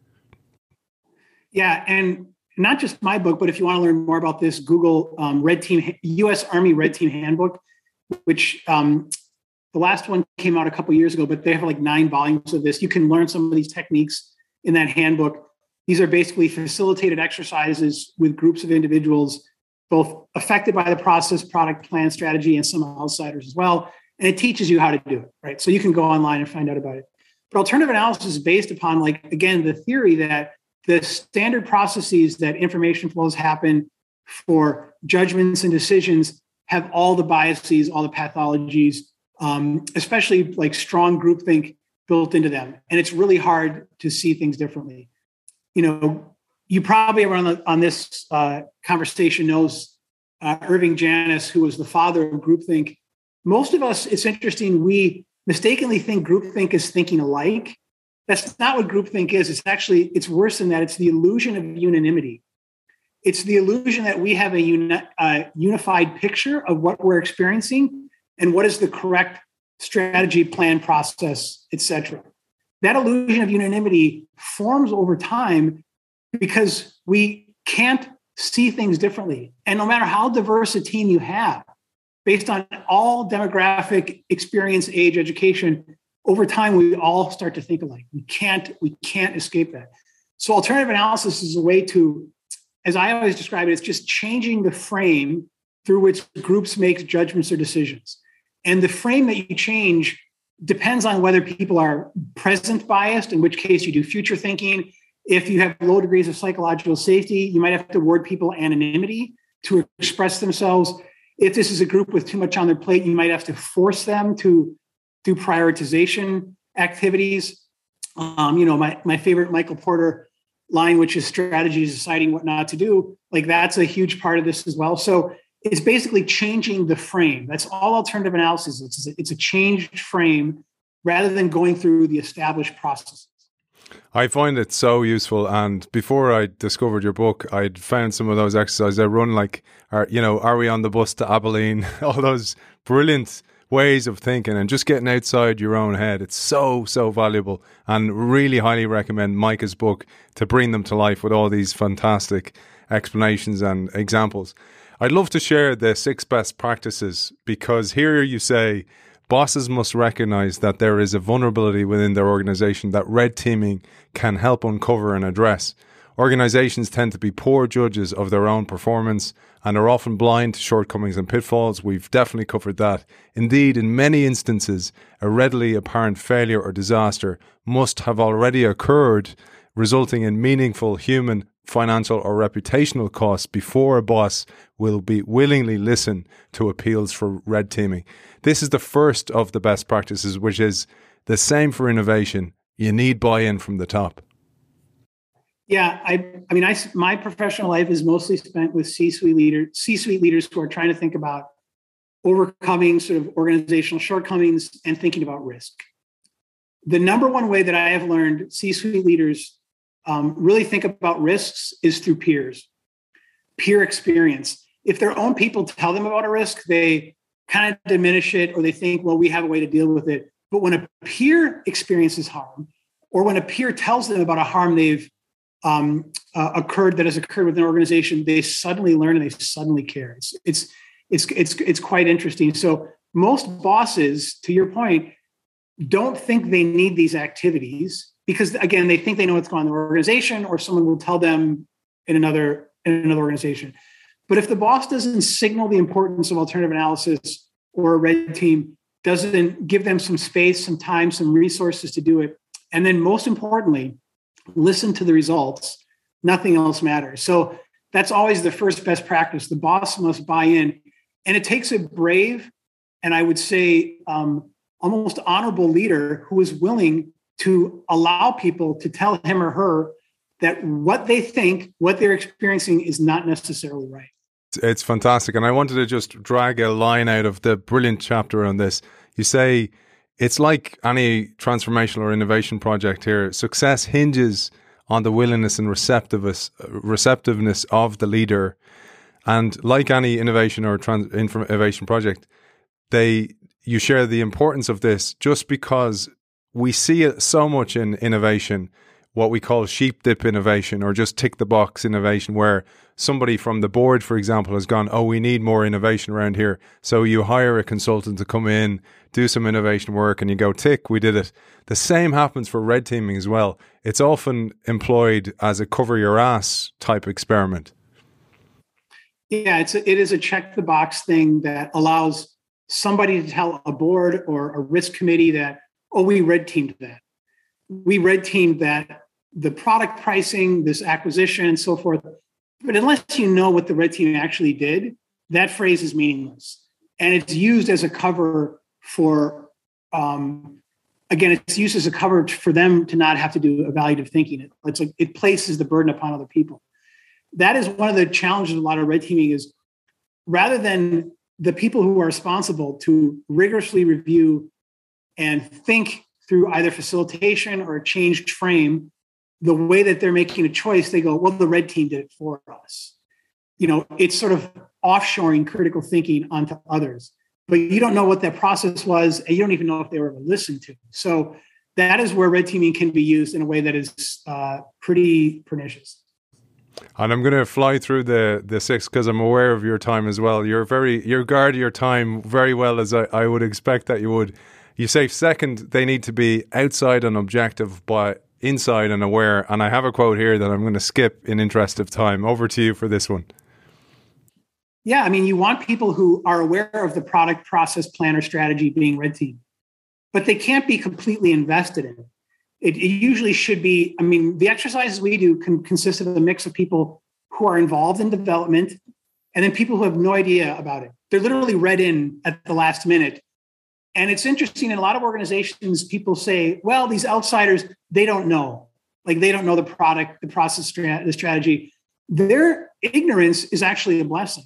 Yeah, and not just my book, but if you want to learn more about this, Google um, Red Team U.S. Army Red Team Handbook, which um, the last one came out a couple years ago, but they have like nine volumes of this. You can learn some of these techniques in that handbook. These are basically facilitated exercises with groups of individuals, both affected by the process, product plan, strategy, and some outsiders as well. And it teaches you how to do it, right? So you can go online and find out about it. But alternative analysis is based upon, like, again, the theory that the standard processes that information flows happen for judgments and decisions have all the biases, all the pathologies, um, especially like strong groupthink built into them. And it's really hard to see things differently. You know, you probably everyone on, the, on this uh, conversation knows uh, Irving Janis, who was the father of groupthink. Most of us, it's interesting, we mistakenly think groupthink is thinking alike that's not what groupthink is. It's actually it's worse than that. It's the illusion of unanimity. It's the illusion that we have a uni- unified picture of what we're experiencing and what is the correct strategy, plan, process, etc. That illusion of unanimity forms over time because we can't see things differently. And no matter how diverse a team you have, based on all demographic experience, age, education, over time we all start to think alike. We can't we can't escape that. So alternative analysis is a way to as i always describe it it's just changing the frame through which groups make judgments or decisions. And the frame that you change depends on whether people are present biased in which case you do future thinking. If you have low degrees of psychological safety you might have to award people anonymity to express themselves. If this is a group with too much on their plate you might have to force them to do prioritization activities. Um, you know, my, my favorite Michael Porter line, which is strategies, deciding what not to do, like that's a huge part of this as well. So it's basically changing the frame. That's all alternative analysis. It's, it's a changed frame rather than going through the established processes. I find it so useful. And before I discovered your book, I'd found some of those exercises. I run like, are, you know, are we on the bus to Abilene? *laughs* All those brilliant ways of thinking and just getting outside your own head. It's so, so valuable and really highly recommend Micah's book to bring them to life with all these fantastic explanations and examples. I'd love to share the six best practices because here you say bosses must recognize that there is a vulnerability within their organization that red teaming can help uncover and address. Organizations tend to be poor judges of their own performance and are often blind to shortcomings and pitfalls. We've definitely covered that. Indeed, in many instances, a readily apparent failure or disaster must have already occurred, resulting in meaningful human, financial, or reputational costs before a boss will be willingly listen to appeals for red teaming. This is the first of the best practices, which is the same for innovation. You need buy in from the top. Yeah, I, I mean, I, my professional life is mostly spent with C-suite leaders, C-suite leaders who are trying to think about overcoming sort of organizational shortcomings and thinking about risk. The number one way that I have learned C-suite leaders um, really think about risks is through peers, peer experience. If their own people tell them about a risk, they kind of diminish it or they think, well, we have a way to deal with it. But when a peer experiences harm, or when a peer tells them about a harm they've um, uh, occurred that has occurred within an organization, they suddenly learn and they suddenly care. It's, it's it's it's it's quite interesting. So most bosses, to your point, don't think they need these activities because again, they think they know what's going on in the organization, or someone will tell them in another in another organization. But if the boss doesn't signal the importance of alternative analysis or a red team, doesn't give them some space, some time, some resources to do it, and then most importantly, listen to the results, nothing else matters. So that's always the first best practice. The boss must buy in. And it takes a brave and I would say um, almost honorable leader who is willing to allow people to tell him or her that what they think, what they're experiencing is not necessarily right. It's fantastic. And I wanted to just drag a line out of the brilliant chapter on this. You say, it's like any transformational or innovation project here. Success hinges on the willingness and receptiveness, receptiveness of the leader. And like any innovation or trans- innovation project, they you share the importance of this just because we see it so much in innovation what we call sheep dip innovation or just tick the box innovation, where somebody from the board, for example, has gone, Oh, we need more innovation around here. So you hire a consultant to come in, do some innovation work, and you go, Tick, we did it. The same happens for red teaming as well. It's often employed as a cover your ass type experiment. Yeah, it's a, it is a check the box thing that allows somebody to tell a board or a risk committee that, oh, we red teamed that. We red teamed that the product pricing, this acquisition, and so forth. But unless you know what the red team actually did, that phrase is meaningless. And it's used as a cover for, um, again, it's used as a cover for them to not have to do evaluative thinking. It's like it places the burden upon other people. That is one of the challenges of a lot of red teaming is rather than the people who are responsible to rigorously review and think through either facilitation or a changed frame the way that they're making a choice, they go, well, the red team did it for us. You know, it's sort of offshoring critical thinking onto others. But you don't know what that process was, and you don't even know if they were ever listened to. So that is where red teaming can be used in a way that is uh, pretty pernicious. And I'm going to fly through the the six because I'm aware of your time as well. You're very you guard your time very well as I, I would expect that you would. You say second, they need to be outside and objective, but inside and aware. And I have a quote here that I'm going to skip in interest of time. Over to you for this one. Yeah, I mean, you want people who are aware of the product, process, plan, or strategy being red team, but they can't be completely invested in it. It, usually should be. I mean, the exercises we do can consist of a mix of people who are involved in development and then people who have no idea about it. They're literally read in at the last minute and it's interesting in a lot of organizations, people say, well, these outsiders, they don't know. Like they don't know the product, the process, the strategy. Their ignorance is actually a blessing.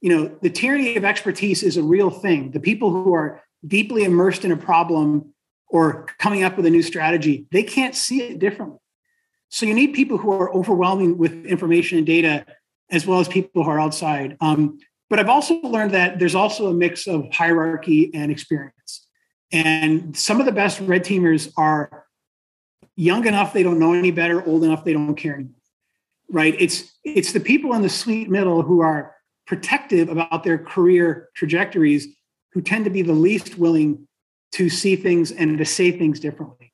You know, the tyranny of expertise is a real thing. The people who are deeply immersed in a problem or coming up with a new strategy, they can't see it differently. So you need people who are overwhelming with information and data, as well as people who are outside. Um, but I've also learned that there's also a mix of hierarchy and experience. And some of the best red teamers are young enough they don't know any better, old enough they don't care anymore. Right? It's it's the people in the sweet middle who are protective about their career trajectories who tend to be the least willing to see things and to say things differently.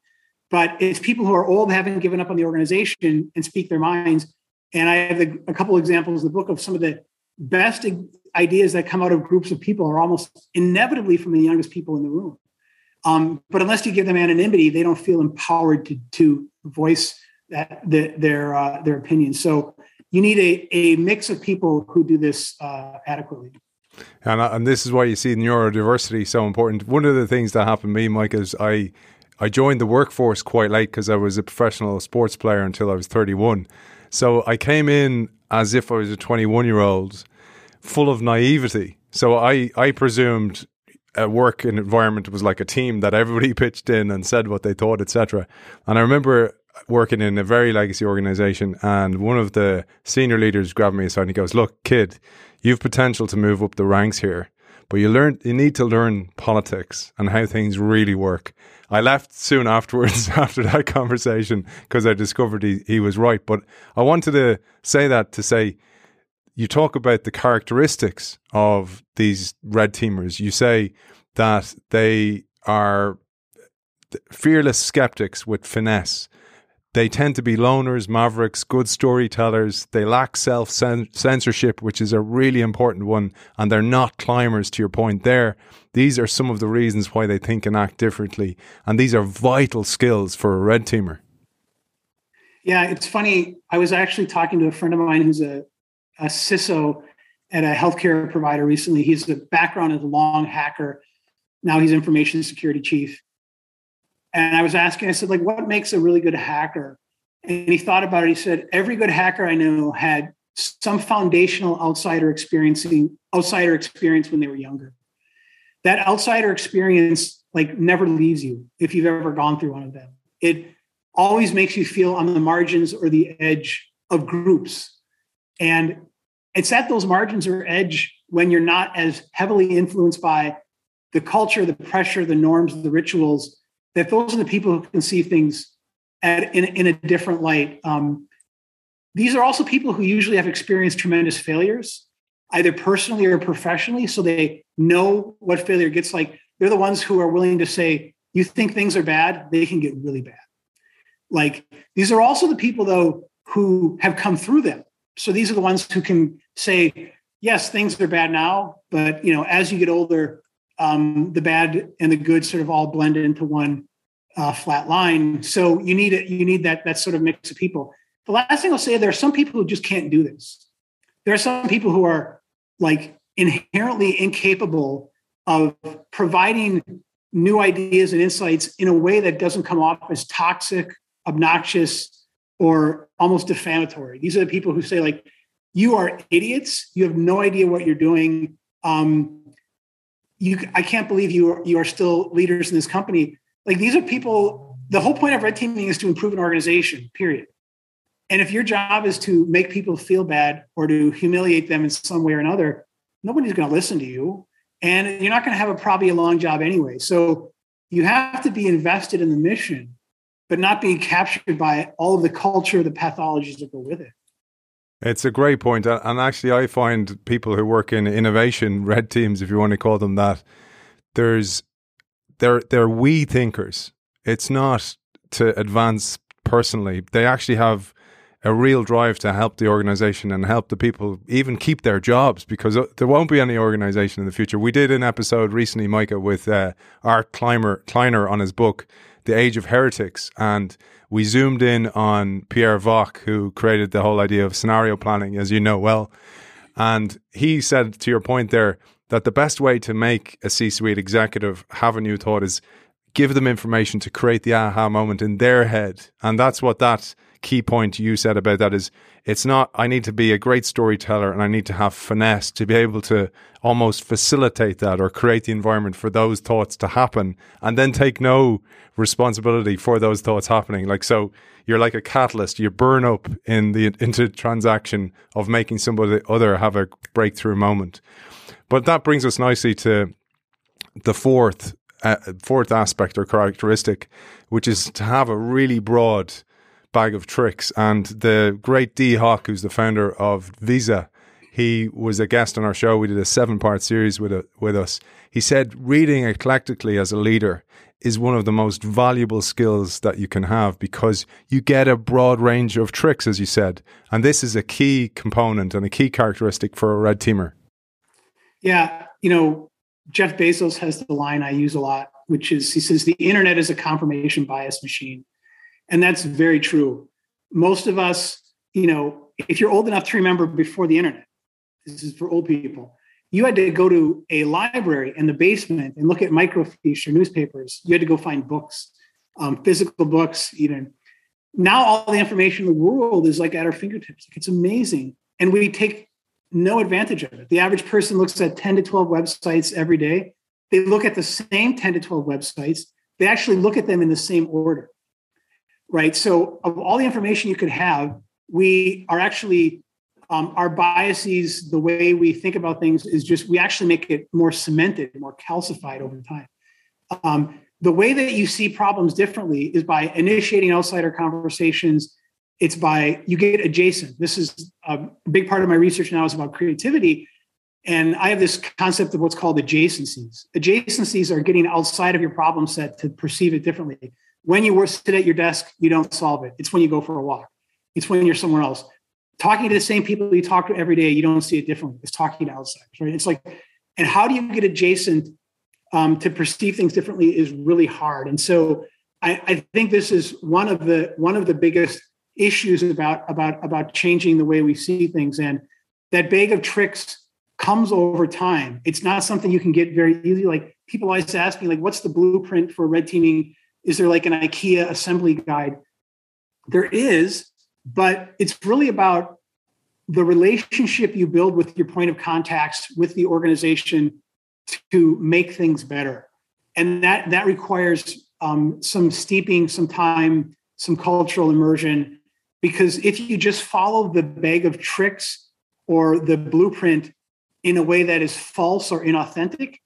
But it's people who are old, haven't given up on the organization and speak their minds. And I have a, couple examples in the book of some of the best ideas that come out of groups of people are almost inevitably from the youngest people in the room. Um, but unless you give them anonymity, they don't feel empowered to, to voice that, the, their uh, their opinions. So you need a, a mix of people who do this uh, adequately. And, uh, and this is why you see neurodiversity so important. One of the things that happened to me, Mike, is I I joined the workforce quite late because I was a professional sports player until I was 31. So I came in as if I was a 21 year old, full of naivety. So I, I presumed a work environment was like a team that everybody *laughs* pitched in and said what they thought, etc. And I remember working in a very legacy organization, and one of the senior leaders grabbed me aside and he goes, "Look, kid, you've potential to move up the ranks here, but you learn you need to learn politics and how things really work." I left soon *laughs* afterwards *laughs* after that conversation because I discovered he, he was right. But I wanted to say that to say you talk about the characteristics of these red teamers. You say that they are fearless skeptics with finesse. They tend to be loners, mavericks, good storytellers. They lack self censorship, which is a really important one. And they're not climbers, to your point there. These are some of the reasons why they think and act differently. And these are vital skills for a red teamer. Yeah, it's funny. I was actually talking to a friend of mine who's a a CISO at a healthcare provider recently. He's a background as a long hacker. Now he's information security chief. And I was asking, I said, like, what makes a really good hacker? And he thought about it. He said, every good hacker I know had some foundational outsider experiencing outsider experience when they were younger. That outsider experience like never leaves you if you've ever gone through one of them. It always makes you feel on the margins or the edge of groups and it's at those margins or edge when you're not as heavily influenced by the culture, the pressure, the norms, the rituals, that those are the people who can see things at, in, in a different light. Um, these are also people who usually have experienced tremendous failures, either personally or professionally. So they know what failure gets like. They're the ones who are willing to say, you think things are bad, they can get really bad. Like these are also the people, though, who have come through them so these are the ones who can say, yes, things are bad now, but you know, as you get older, um, the bad and the good sort of all blend into one uh, flat line. So you need it. You need that that sort of mix of people. The last thing I'll say, there are some people who just can't do this. There are some people who are like inherently incapable of providing new ideas and insights in a way that doesn't come off as toxic, obnoxious, or almost defamatory. These are the people who say, like, you are idiots. You have no idea what you're doing. Um, you, I can't believe you are, you are still leaders in this company. Like these are people. The whole point of red teaming is to improve an organization. Period. And if your job is to make people feel bad or to humiliate them in some way or another, nobody's going to listen to you, and you're not going to have a probably a long job anyway. So you have to be invested in the mission but not being captured by all of the culture, the pathologies that go with it. It's a great point. And actually, I find people who work in innovation, red teams, if you want to call them that, there's they're they're we thinkers. It's not to advance personally. They actually have a real drive to help the organization and help the people even keep their jobs because uh, there won't be any organization in the future. We did an episode recently, Micah, with uh, Art Kleiner on his book, the Age of Heretics, and we zoomed in on Pierre Wack, who created the whole idea of scenario planning, as you know well. And he said, to your point there, that the best way to make a C suite executive have a new thought is give them information to create the aha moment in their head. And that's what that key point you said about that is it's not I need to be a great storyteller and I need to have finesse to be able to almost facilitate that or create the environment for those thoughts to happen and then take no responsibility for those thoughts happening. Like so you're like a catalyst. You burn up in the into transaction of making somebody other have a breakthrough moment. But that brings us nicely to the fourth uh, fourth aspect or characteristic which is to have a really broad bag of tricks. And the great Dee Hock, who's the founder of Visa, he was a guest on our show. We did a seven part series with, a, with us. He said reading eclectically as a leader is one of the most valuable skills that you can have because you get a broad range of tricks, as you said. And this is a key component and a key characteristic for a red teamer. Yeah. You know, Jeff Bezos has the line I use a lot, which is he says, the internet is a confirmation bias machine. And that's very true. Most of us, you know, if you're old enough to remember before the internet, this is for old people. You had to go to a library in the basement and look at microfiche or newspapers. You had to go find books, um, physical books, even. Now all the information in the world is like at our fingertips. Like, It's amazing. And we take no advantage of it. The average person looks at 10 to 12 websites every day. They look at the same 10 to 12 websites. They actually look at them in the same order. Right. So, of all the information you could have, we are actually um, our biases, the way we think about things is just we actually make it more cemented, more calcified over time. Um, the way that you see problems differently is by initiating outsider conversations. It's by you get adjacent. This is a big part of my research now is about creativity. And I have this concept of what's called adjacencies. Adjacencies are getting outside of your problem set to perceive it differently. When you sit at your desk, you don't solve it. It's when you go for a walk. It's when you're somewhere else talking to the same people you talk to every day, you don't see it differently. It's talking to outsiders, right? It's like, and how do you get adjacent um, to perceive things differently is really hard. And so I, I think this is one of the one of the biggest issues about about about changing the way we see things. And that bag of tricks comes over time. It's not something you can get very easy. Like people always ask me, like, what's the blueprint for red teaming? Is there like an IKEA assembly guide? There is, but it's really about the relationship you build with your point of contacts with the organization to make things better and that that requires um, some steeping some time some cultural immersion because if you just follow the bag of tricks or the blueprint in a way that is false or inauthentic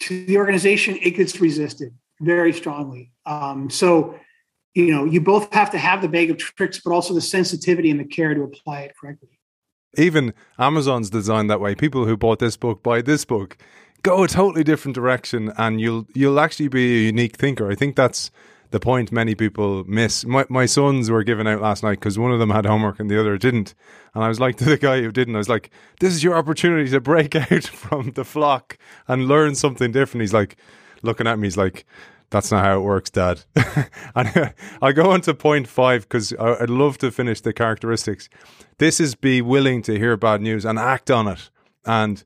to the organization it gets resisted very strongly. Um, so you know you both have to have the bag of tricks but also the sensitivity and the care to apply it correctly. Even amazon's designed that way. People who bought this book buy this book. Go a totally different direction and you'll you'll actually be a unique thinker. I think that's the point many people miss. My, my sons were given out last night because one of them had homework and the other didn't. And i was like *laughs* to the guy who didn't i was like this is your opportunity to break *laughs* out from the flock and learn something different. He's like looking at me he's like that's not how it works, Dad. *laughs* and I'll go on to point five because I'd love to finish the characteristics. This is be willing to hear bad news and act on it. And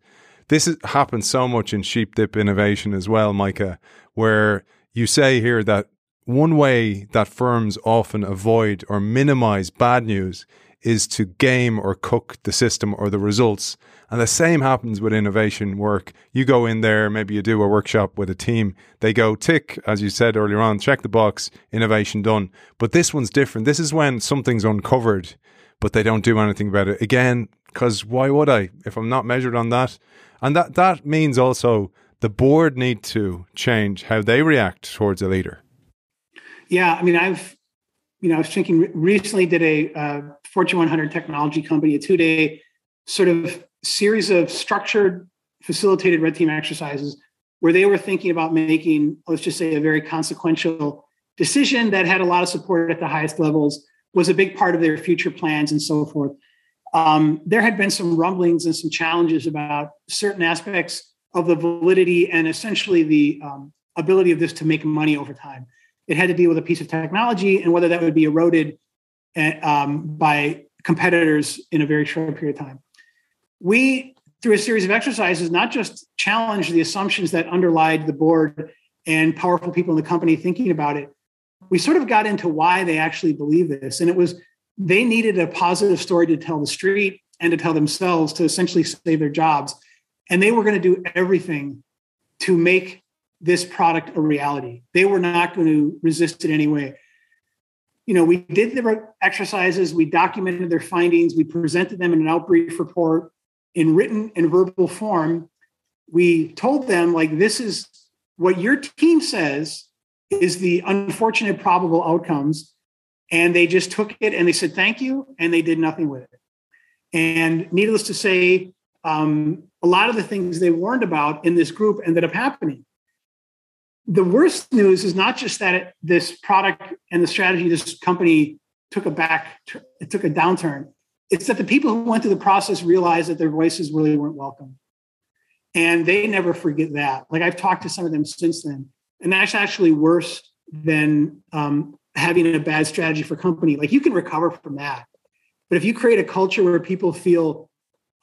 this is, happens so much in sheep dip innovation as well, Micah, where you say here that one way that firms often avoid or minimize bad news is to game or cook the system or the results. And the same happens with innovation work. You go in there, maybe you do a workshop with a team. They go tick, as you said earlier on, check the box, innovation done. But this one's different. This is when something's uncovered, but they don't do anything about it. Again, because why would I if I'm not measured on that? And that, that means also the board need to change how they react towards a leader. Yeah, I mean, I've you know, I was thinking recently did a uh, Fortune 100 technology company a two day sort of series of structured, facilitated red team exercises where they were thinking about making, let's just say, a very consequential decision that had a lot of support at the highest levels, was a big part of their future plans and so forth. Um, there had been some rumblings and some challenges about certain aspects of the validity and essentially the um, ability of this to make money over time it had to deal with a piece of technology and whether that would be eroded eh, um, by competitors in a very short period of time. We, through a series of exercises, not just challenged the assumptions that underlied the board and powerful people in the company thinking about it, we sort of got into why they actually believe this. And it was they needed a positive story to tell the street and to tell themselves to essentially save their jobs. And they were going to do everything to make this product a reality. They were not going to resist it anyway. You know, we did the exercises, we documented their findings, we presented them in an outbrief report in written and verbal form. We told them, like, this is what your team says is the unfortunate probable outcomes. And they just took it and they said, thank you. And they did nothing with it. And needless to say, um, a lot of the things they warned about in this group ended up happening. The worst news is not just that it, this product and the strategy, this company took a back, it took a downturn. It's that the people who went through the process realized that their voices really weren't welcome. And they never forget that. Like I've talked to some of them since then. And that's actually worse than um, having a bad strategy for company. Like you can recover from that. But if you create a culture where people feel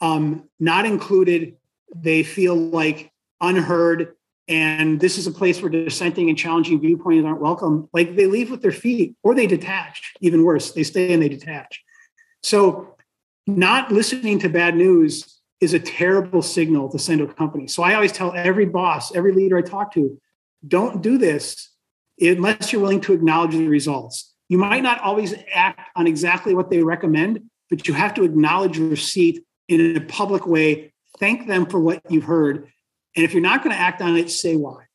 um, not included, they feel like unheard, and this is a place where dissenting and challenging viewpoints aren't welcome, like they leave with their feet or they detach, even worse, they stay and they detach. So, not listening to bad news is a terrible signal to send to a company. So, I always tell every boss, every leader I talk to, don't do this unless you're willing to acknowledge the results. You might not always act on exactly what they recommend, but you have to acknowledge receipt in a public way, thank them for what you've heard. And if you're not going to act on it, say why.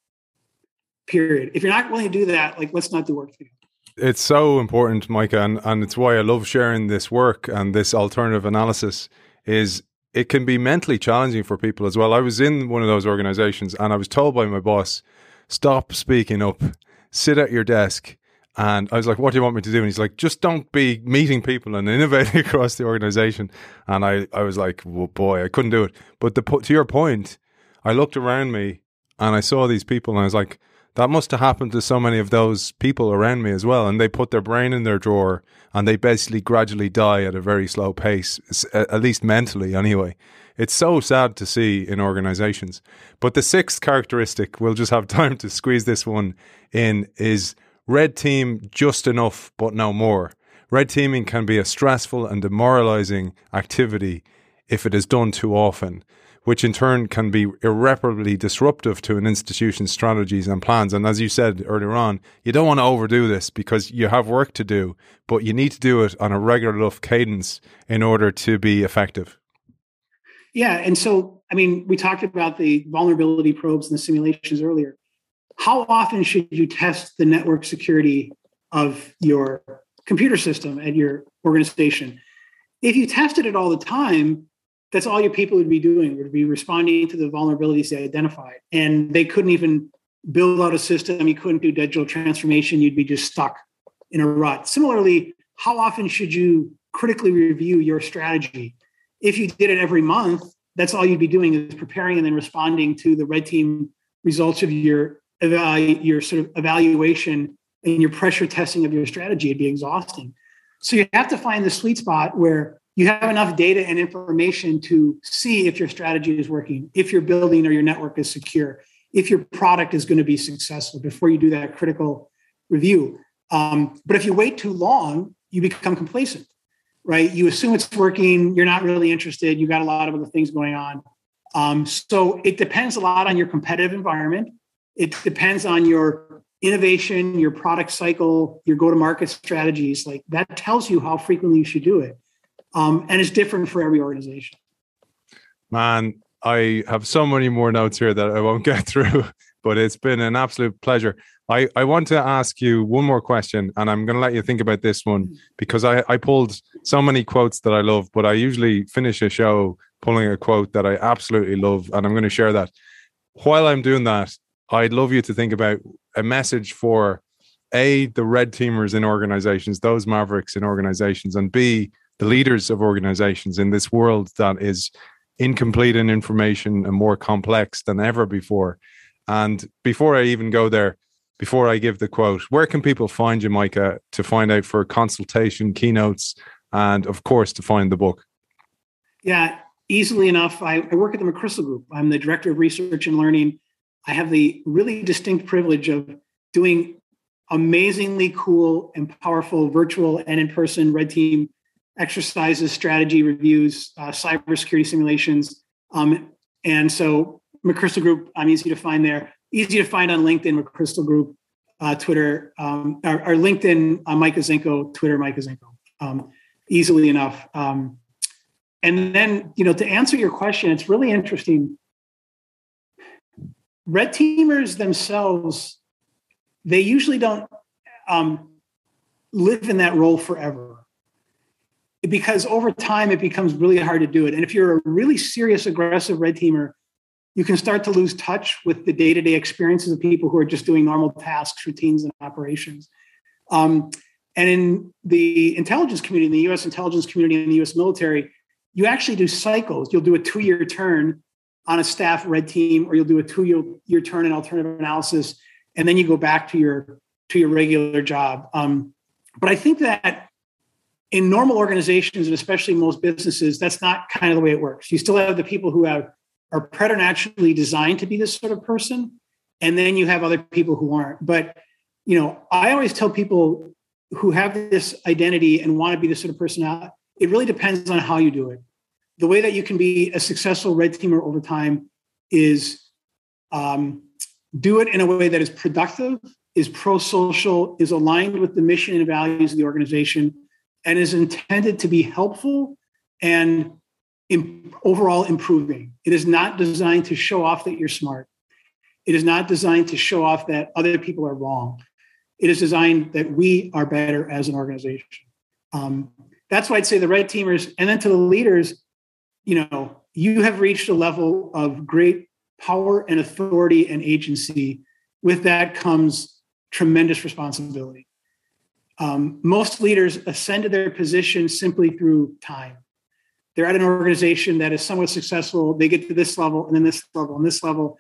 Period. If you're not willing to do that, like let's not do work for you. It's so important, Micah, and, and it's why I love sharing this work and this alternative analysis is it can be mentally challenging for people as well. I was in one of those organizations and I was told by my boss, stop speaking up, sit at your desk and I was like, what do you want me to do? And he's like, just don't be meeting people and *laughs* innovating across the organization. And I, I was like, well, boy, I couldn't do it. But the, to your point, I looked around me and I saw these people and I was like, that must have happened to so many of those people around me as well. And they put their brain in their drawer and they basically gradually die at a very slow pace, at least mentally anyway. It's so sad to see in organizations. But the sixth characteristic, we'll just have *laughs* time to squeeze this one in, is red team just enough, but no more. Red teaming can be a stressful and demoralizing activity if it is done too often, which in turn can be irreparably disruptive to an institution's strategies and plans. And as you said earlier on, you don't want to overdo this because you have work to do, but you need to do it on a regular enough cadence in order to be effective. Yeah. And so, I mean, we talked about the vulnerability probes and the simulations earlier how often should you test the network security of your computer system at your organization? If you tested it all the time, that's all your people would be doing would be responding to the vulnerabilities they identified. And they couldn't even build out a system. You couldn't do digital transformation. You'd be just stuck in a rut. Similarly how often should you critically review your strategy? If you did it every month that's all you'd be doing is preparing and then responding to the red team results of your your sort of evaluation and your pressure testing of your strategy. It'd be exhausting. So you have to find the sweet spot where you have enough data and information to see if your strategy is working, if your building or your network is secure, if your product is going to be successful before you do that critical review. Um, but if you wait too long, you become complacent, right? You assume it's working, you're not really interested, you've got a lot of other things going on. Um, so it depends a lot on your competitive environment it depends on your innovation, your product cycle, your go to market strategies. Like that tells you how frequently you should do it. Um, and it's different for every organization. Man, I have so many more notes here that I won't *laughs* get through, but it's been an absolute pleasure. I, I want to ask you one more question, and I'm going to let you think about this one mm. because I, I pulled so many quotes that I love, but I usually finish a show pulling a quote that I absolutely love, and I'm going to share that. While I'm doing that, I'd love you to think about a message for A, the red teamers in organizations, those mavericks in organizations, and B, the leaders of organizations in this world that is incomplete in information and more complex than ever before. And before I even go there, before I give the quote, where can people find you, Micah, to find out for consultation, keynotes, and of course to find the book? Yeah, easily enough. I, I work at the McChrystal Group. I'm the director of research and learning I have the really distinct privilege of doing amazingly cool and powerful virtual and in person red team exercises, strategy reviews, uh, cybersecurity simulations. Um, and so McChrystal Group, I'm easy to find there. Easy to find on LinkedIn, McChrystal Group, uh, Twitter, um, LinkedIn, uh, Micah Zenko, Twitter, Micah Zenko, um, easily enough. Um, and then, you know, to answer your question, it's really interesting red teamers themselves, they usually don't um, live in that role forever. Because over time it becomes really hard to do it. And if you're a really serious, aggressive red teamer, you can start to lose touch with the day-to-day experiences of people who are just doing normal tasks, routines, and operations. Um, and in the intelligence community, in the U.S. intelligence community, in the U.S. military, you actually do cycles. You'll do a two-year turn on a staff red team, or you'll do a two-year turn in alternative analysis, and then you go back to your to your regular job. Um, but I think that in normal organizations, and especially most businesses, that's not kind of the way it works. You still have the people who have are preternaturally designed to be this sort of person, and then you have other people who aren't. But you know, I always tell people who have this identity and want to be this sort of person out, it really depends on how you do it. The way that you can be a successful red teamer over time is um, do it in a way that is productive, is pro social, is aligned with the mission and values of the organization, and is intended to be helpful and overall improving. It is not designed to show off that you're smart. It is not designed to show off that other people are wrong. It is designed that we are better as an organization. Um, that's why I'd say the red teamers, and then to the leaders, you know, you have reached a level of great power and authority and agency. With that comes tremendous responsibility. Um, most leaders ascend to their position simply through time. They're at an organization that is somewhat successful. They get to this level and then this level and this level.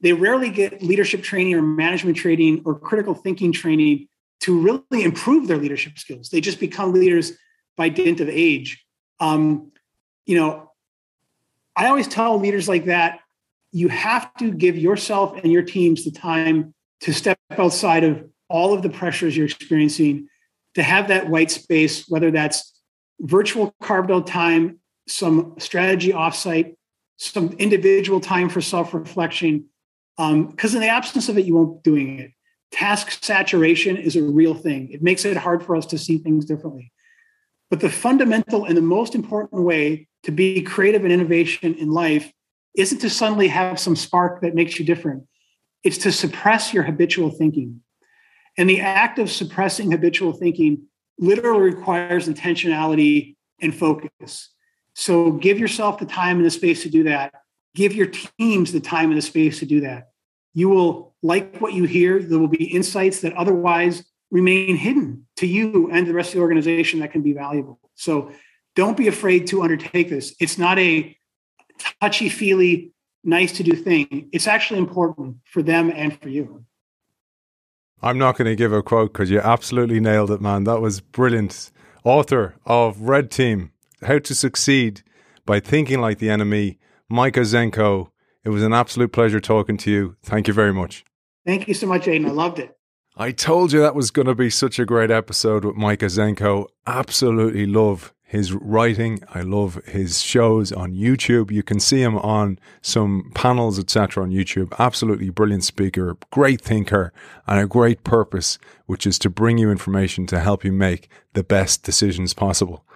They rarely get leadership training or management training or critical thinking training to really improve their leadership skills. They just become leaders by dint of age. Um, you know, I always tell leaders like that, you have to give yourself and your teams the time to step outside of all of the pressures you're experiencing, to have that white space, whether that's virtual carved out time, some strategy offsite, some individual time for self reflection. Because um, in the absence of it, you won't be doing it. Task saturation is a real thing. It makes it hard for us to see things differently. But the fundamental and the most important way to be creative and innovation in life isn't to suddenly have some spark that makes you different. It's to suppress your habitual thinking. And the act of suppressing habitual thinking literally requires intentionality and focus. So give yourself the time and the space to do that. Give your teams the time and the space to do that. You will like what you hear. There will be insights that otherwise remain hidden to you and the rest of the organization that can be valuable. So don't be afraid to undertake this. It's not a touchy feely, nice to do thing. It's actually important for them and for you. I'm not going to give a quote because you absolutely nailed it, man. That was brilliant. Author of Red Team How to Succeed by Thinking Like the Enemy, Micah Zenko. It was an absolute pleasure talking to you. Thank you very much. Thank you so much, Aiden. I loved it. I told you that was going to be such a great episode with Micah Zenko. Absolutely love his writing. I love his shows on YouTube. You can see him on some panels, etc. on YouTube. Absolutely brilliant speaker, great thinker, and a great purpose, which is to bring you information to help you make the best decisions possible.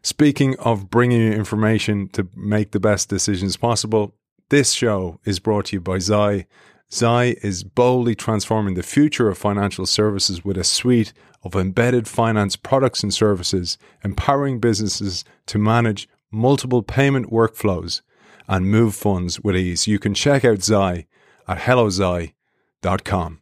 Speaking of bringing you information to make the best decisions possible, this show is brought to you by Xi. Xi is boldly transforming the future of financial services with a suite of embedded finance products and services, empowering businesses to manage multiple payment workflows and move funds with ease. You can check out Xi at helloxi.com.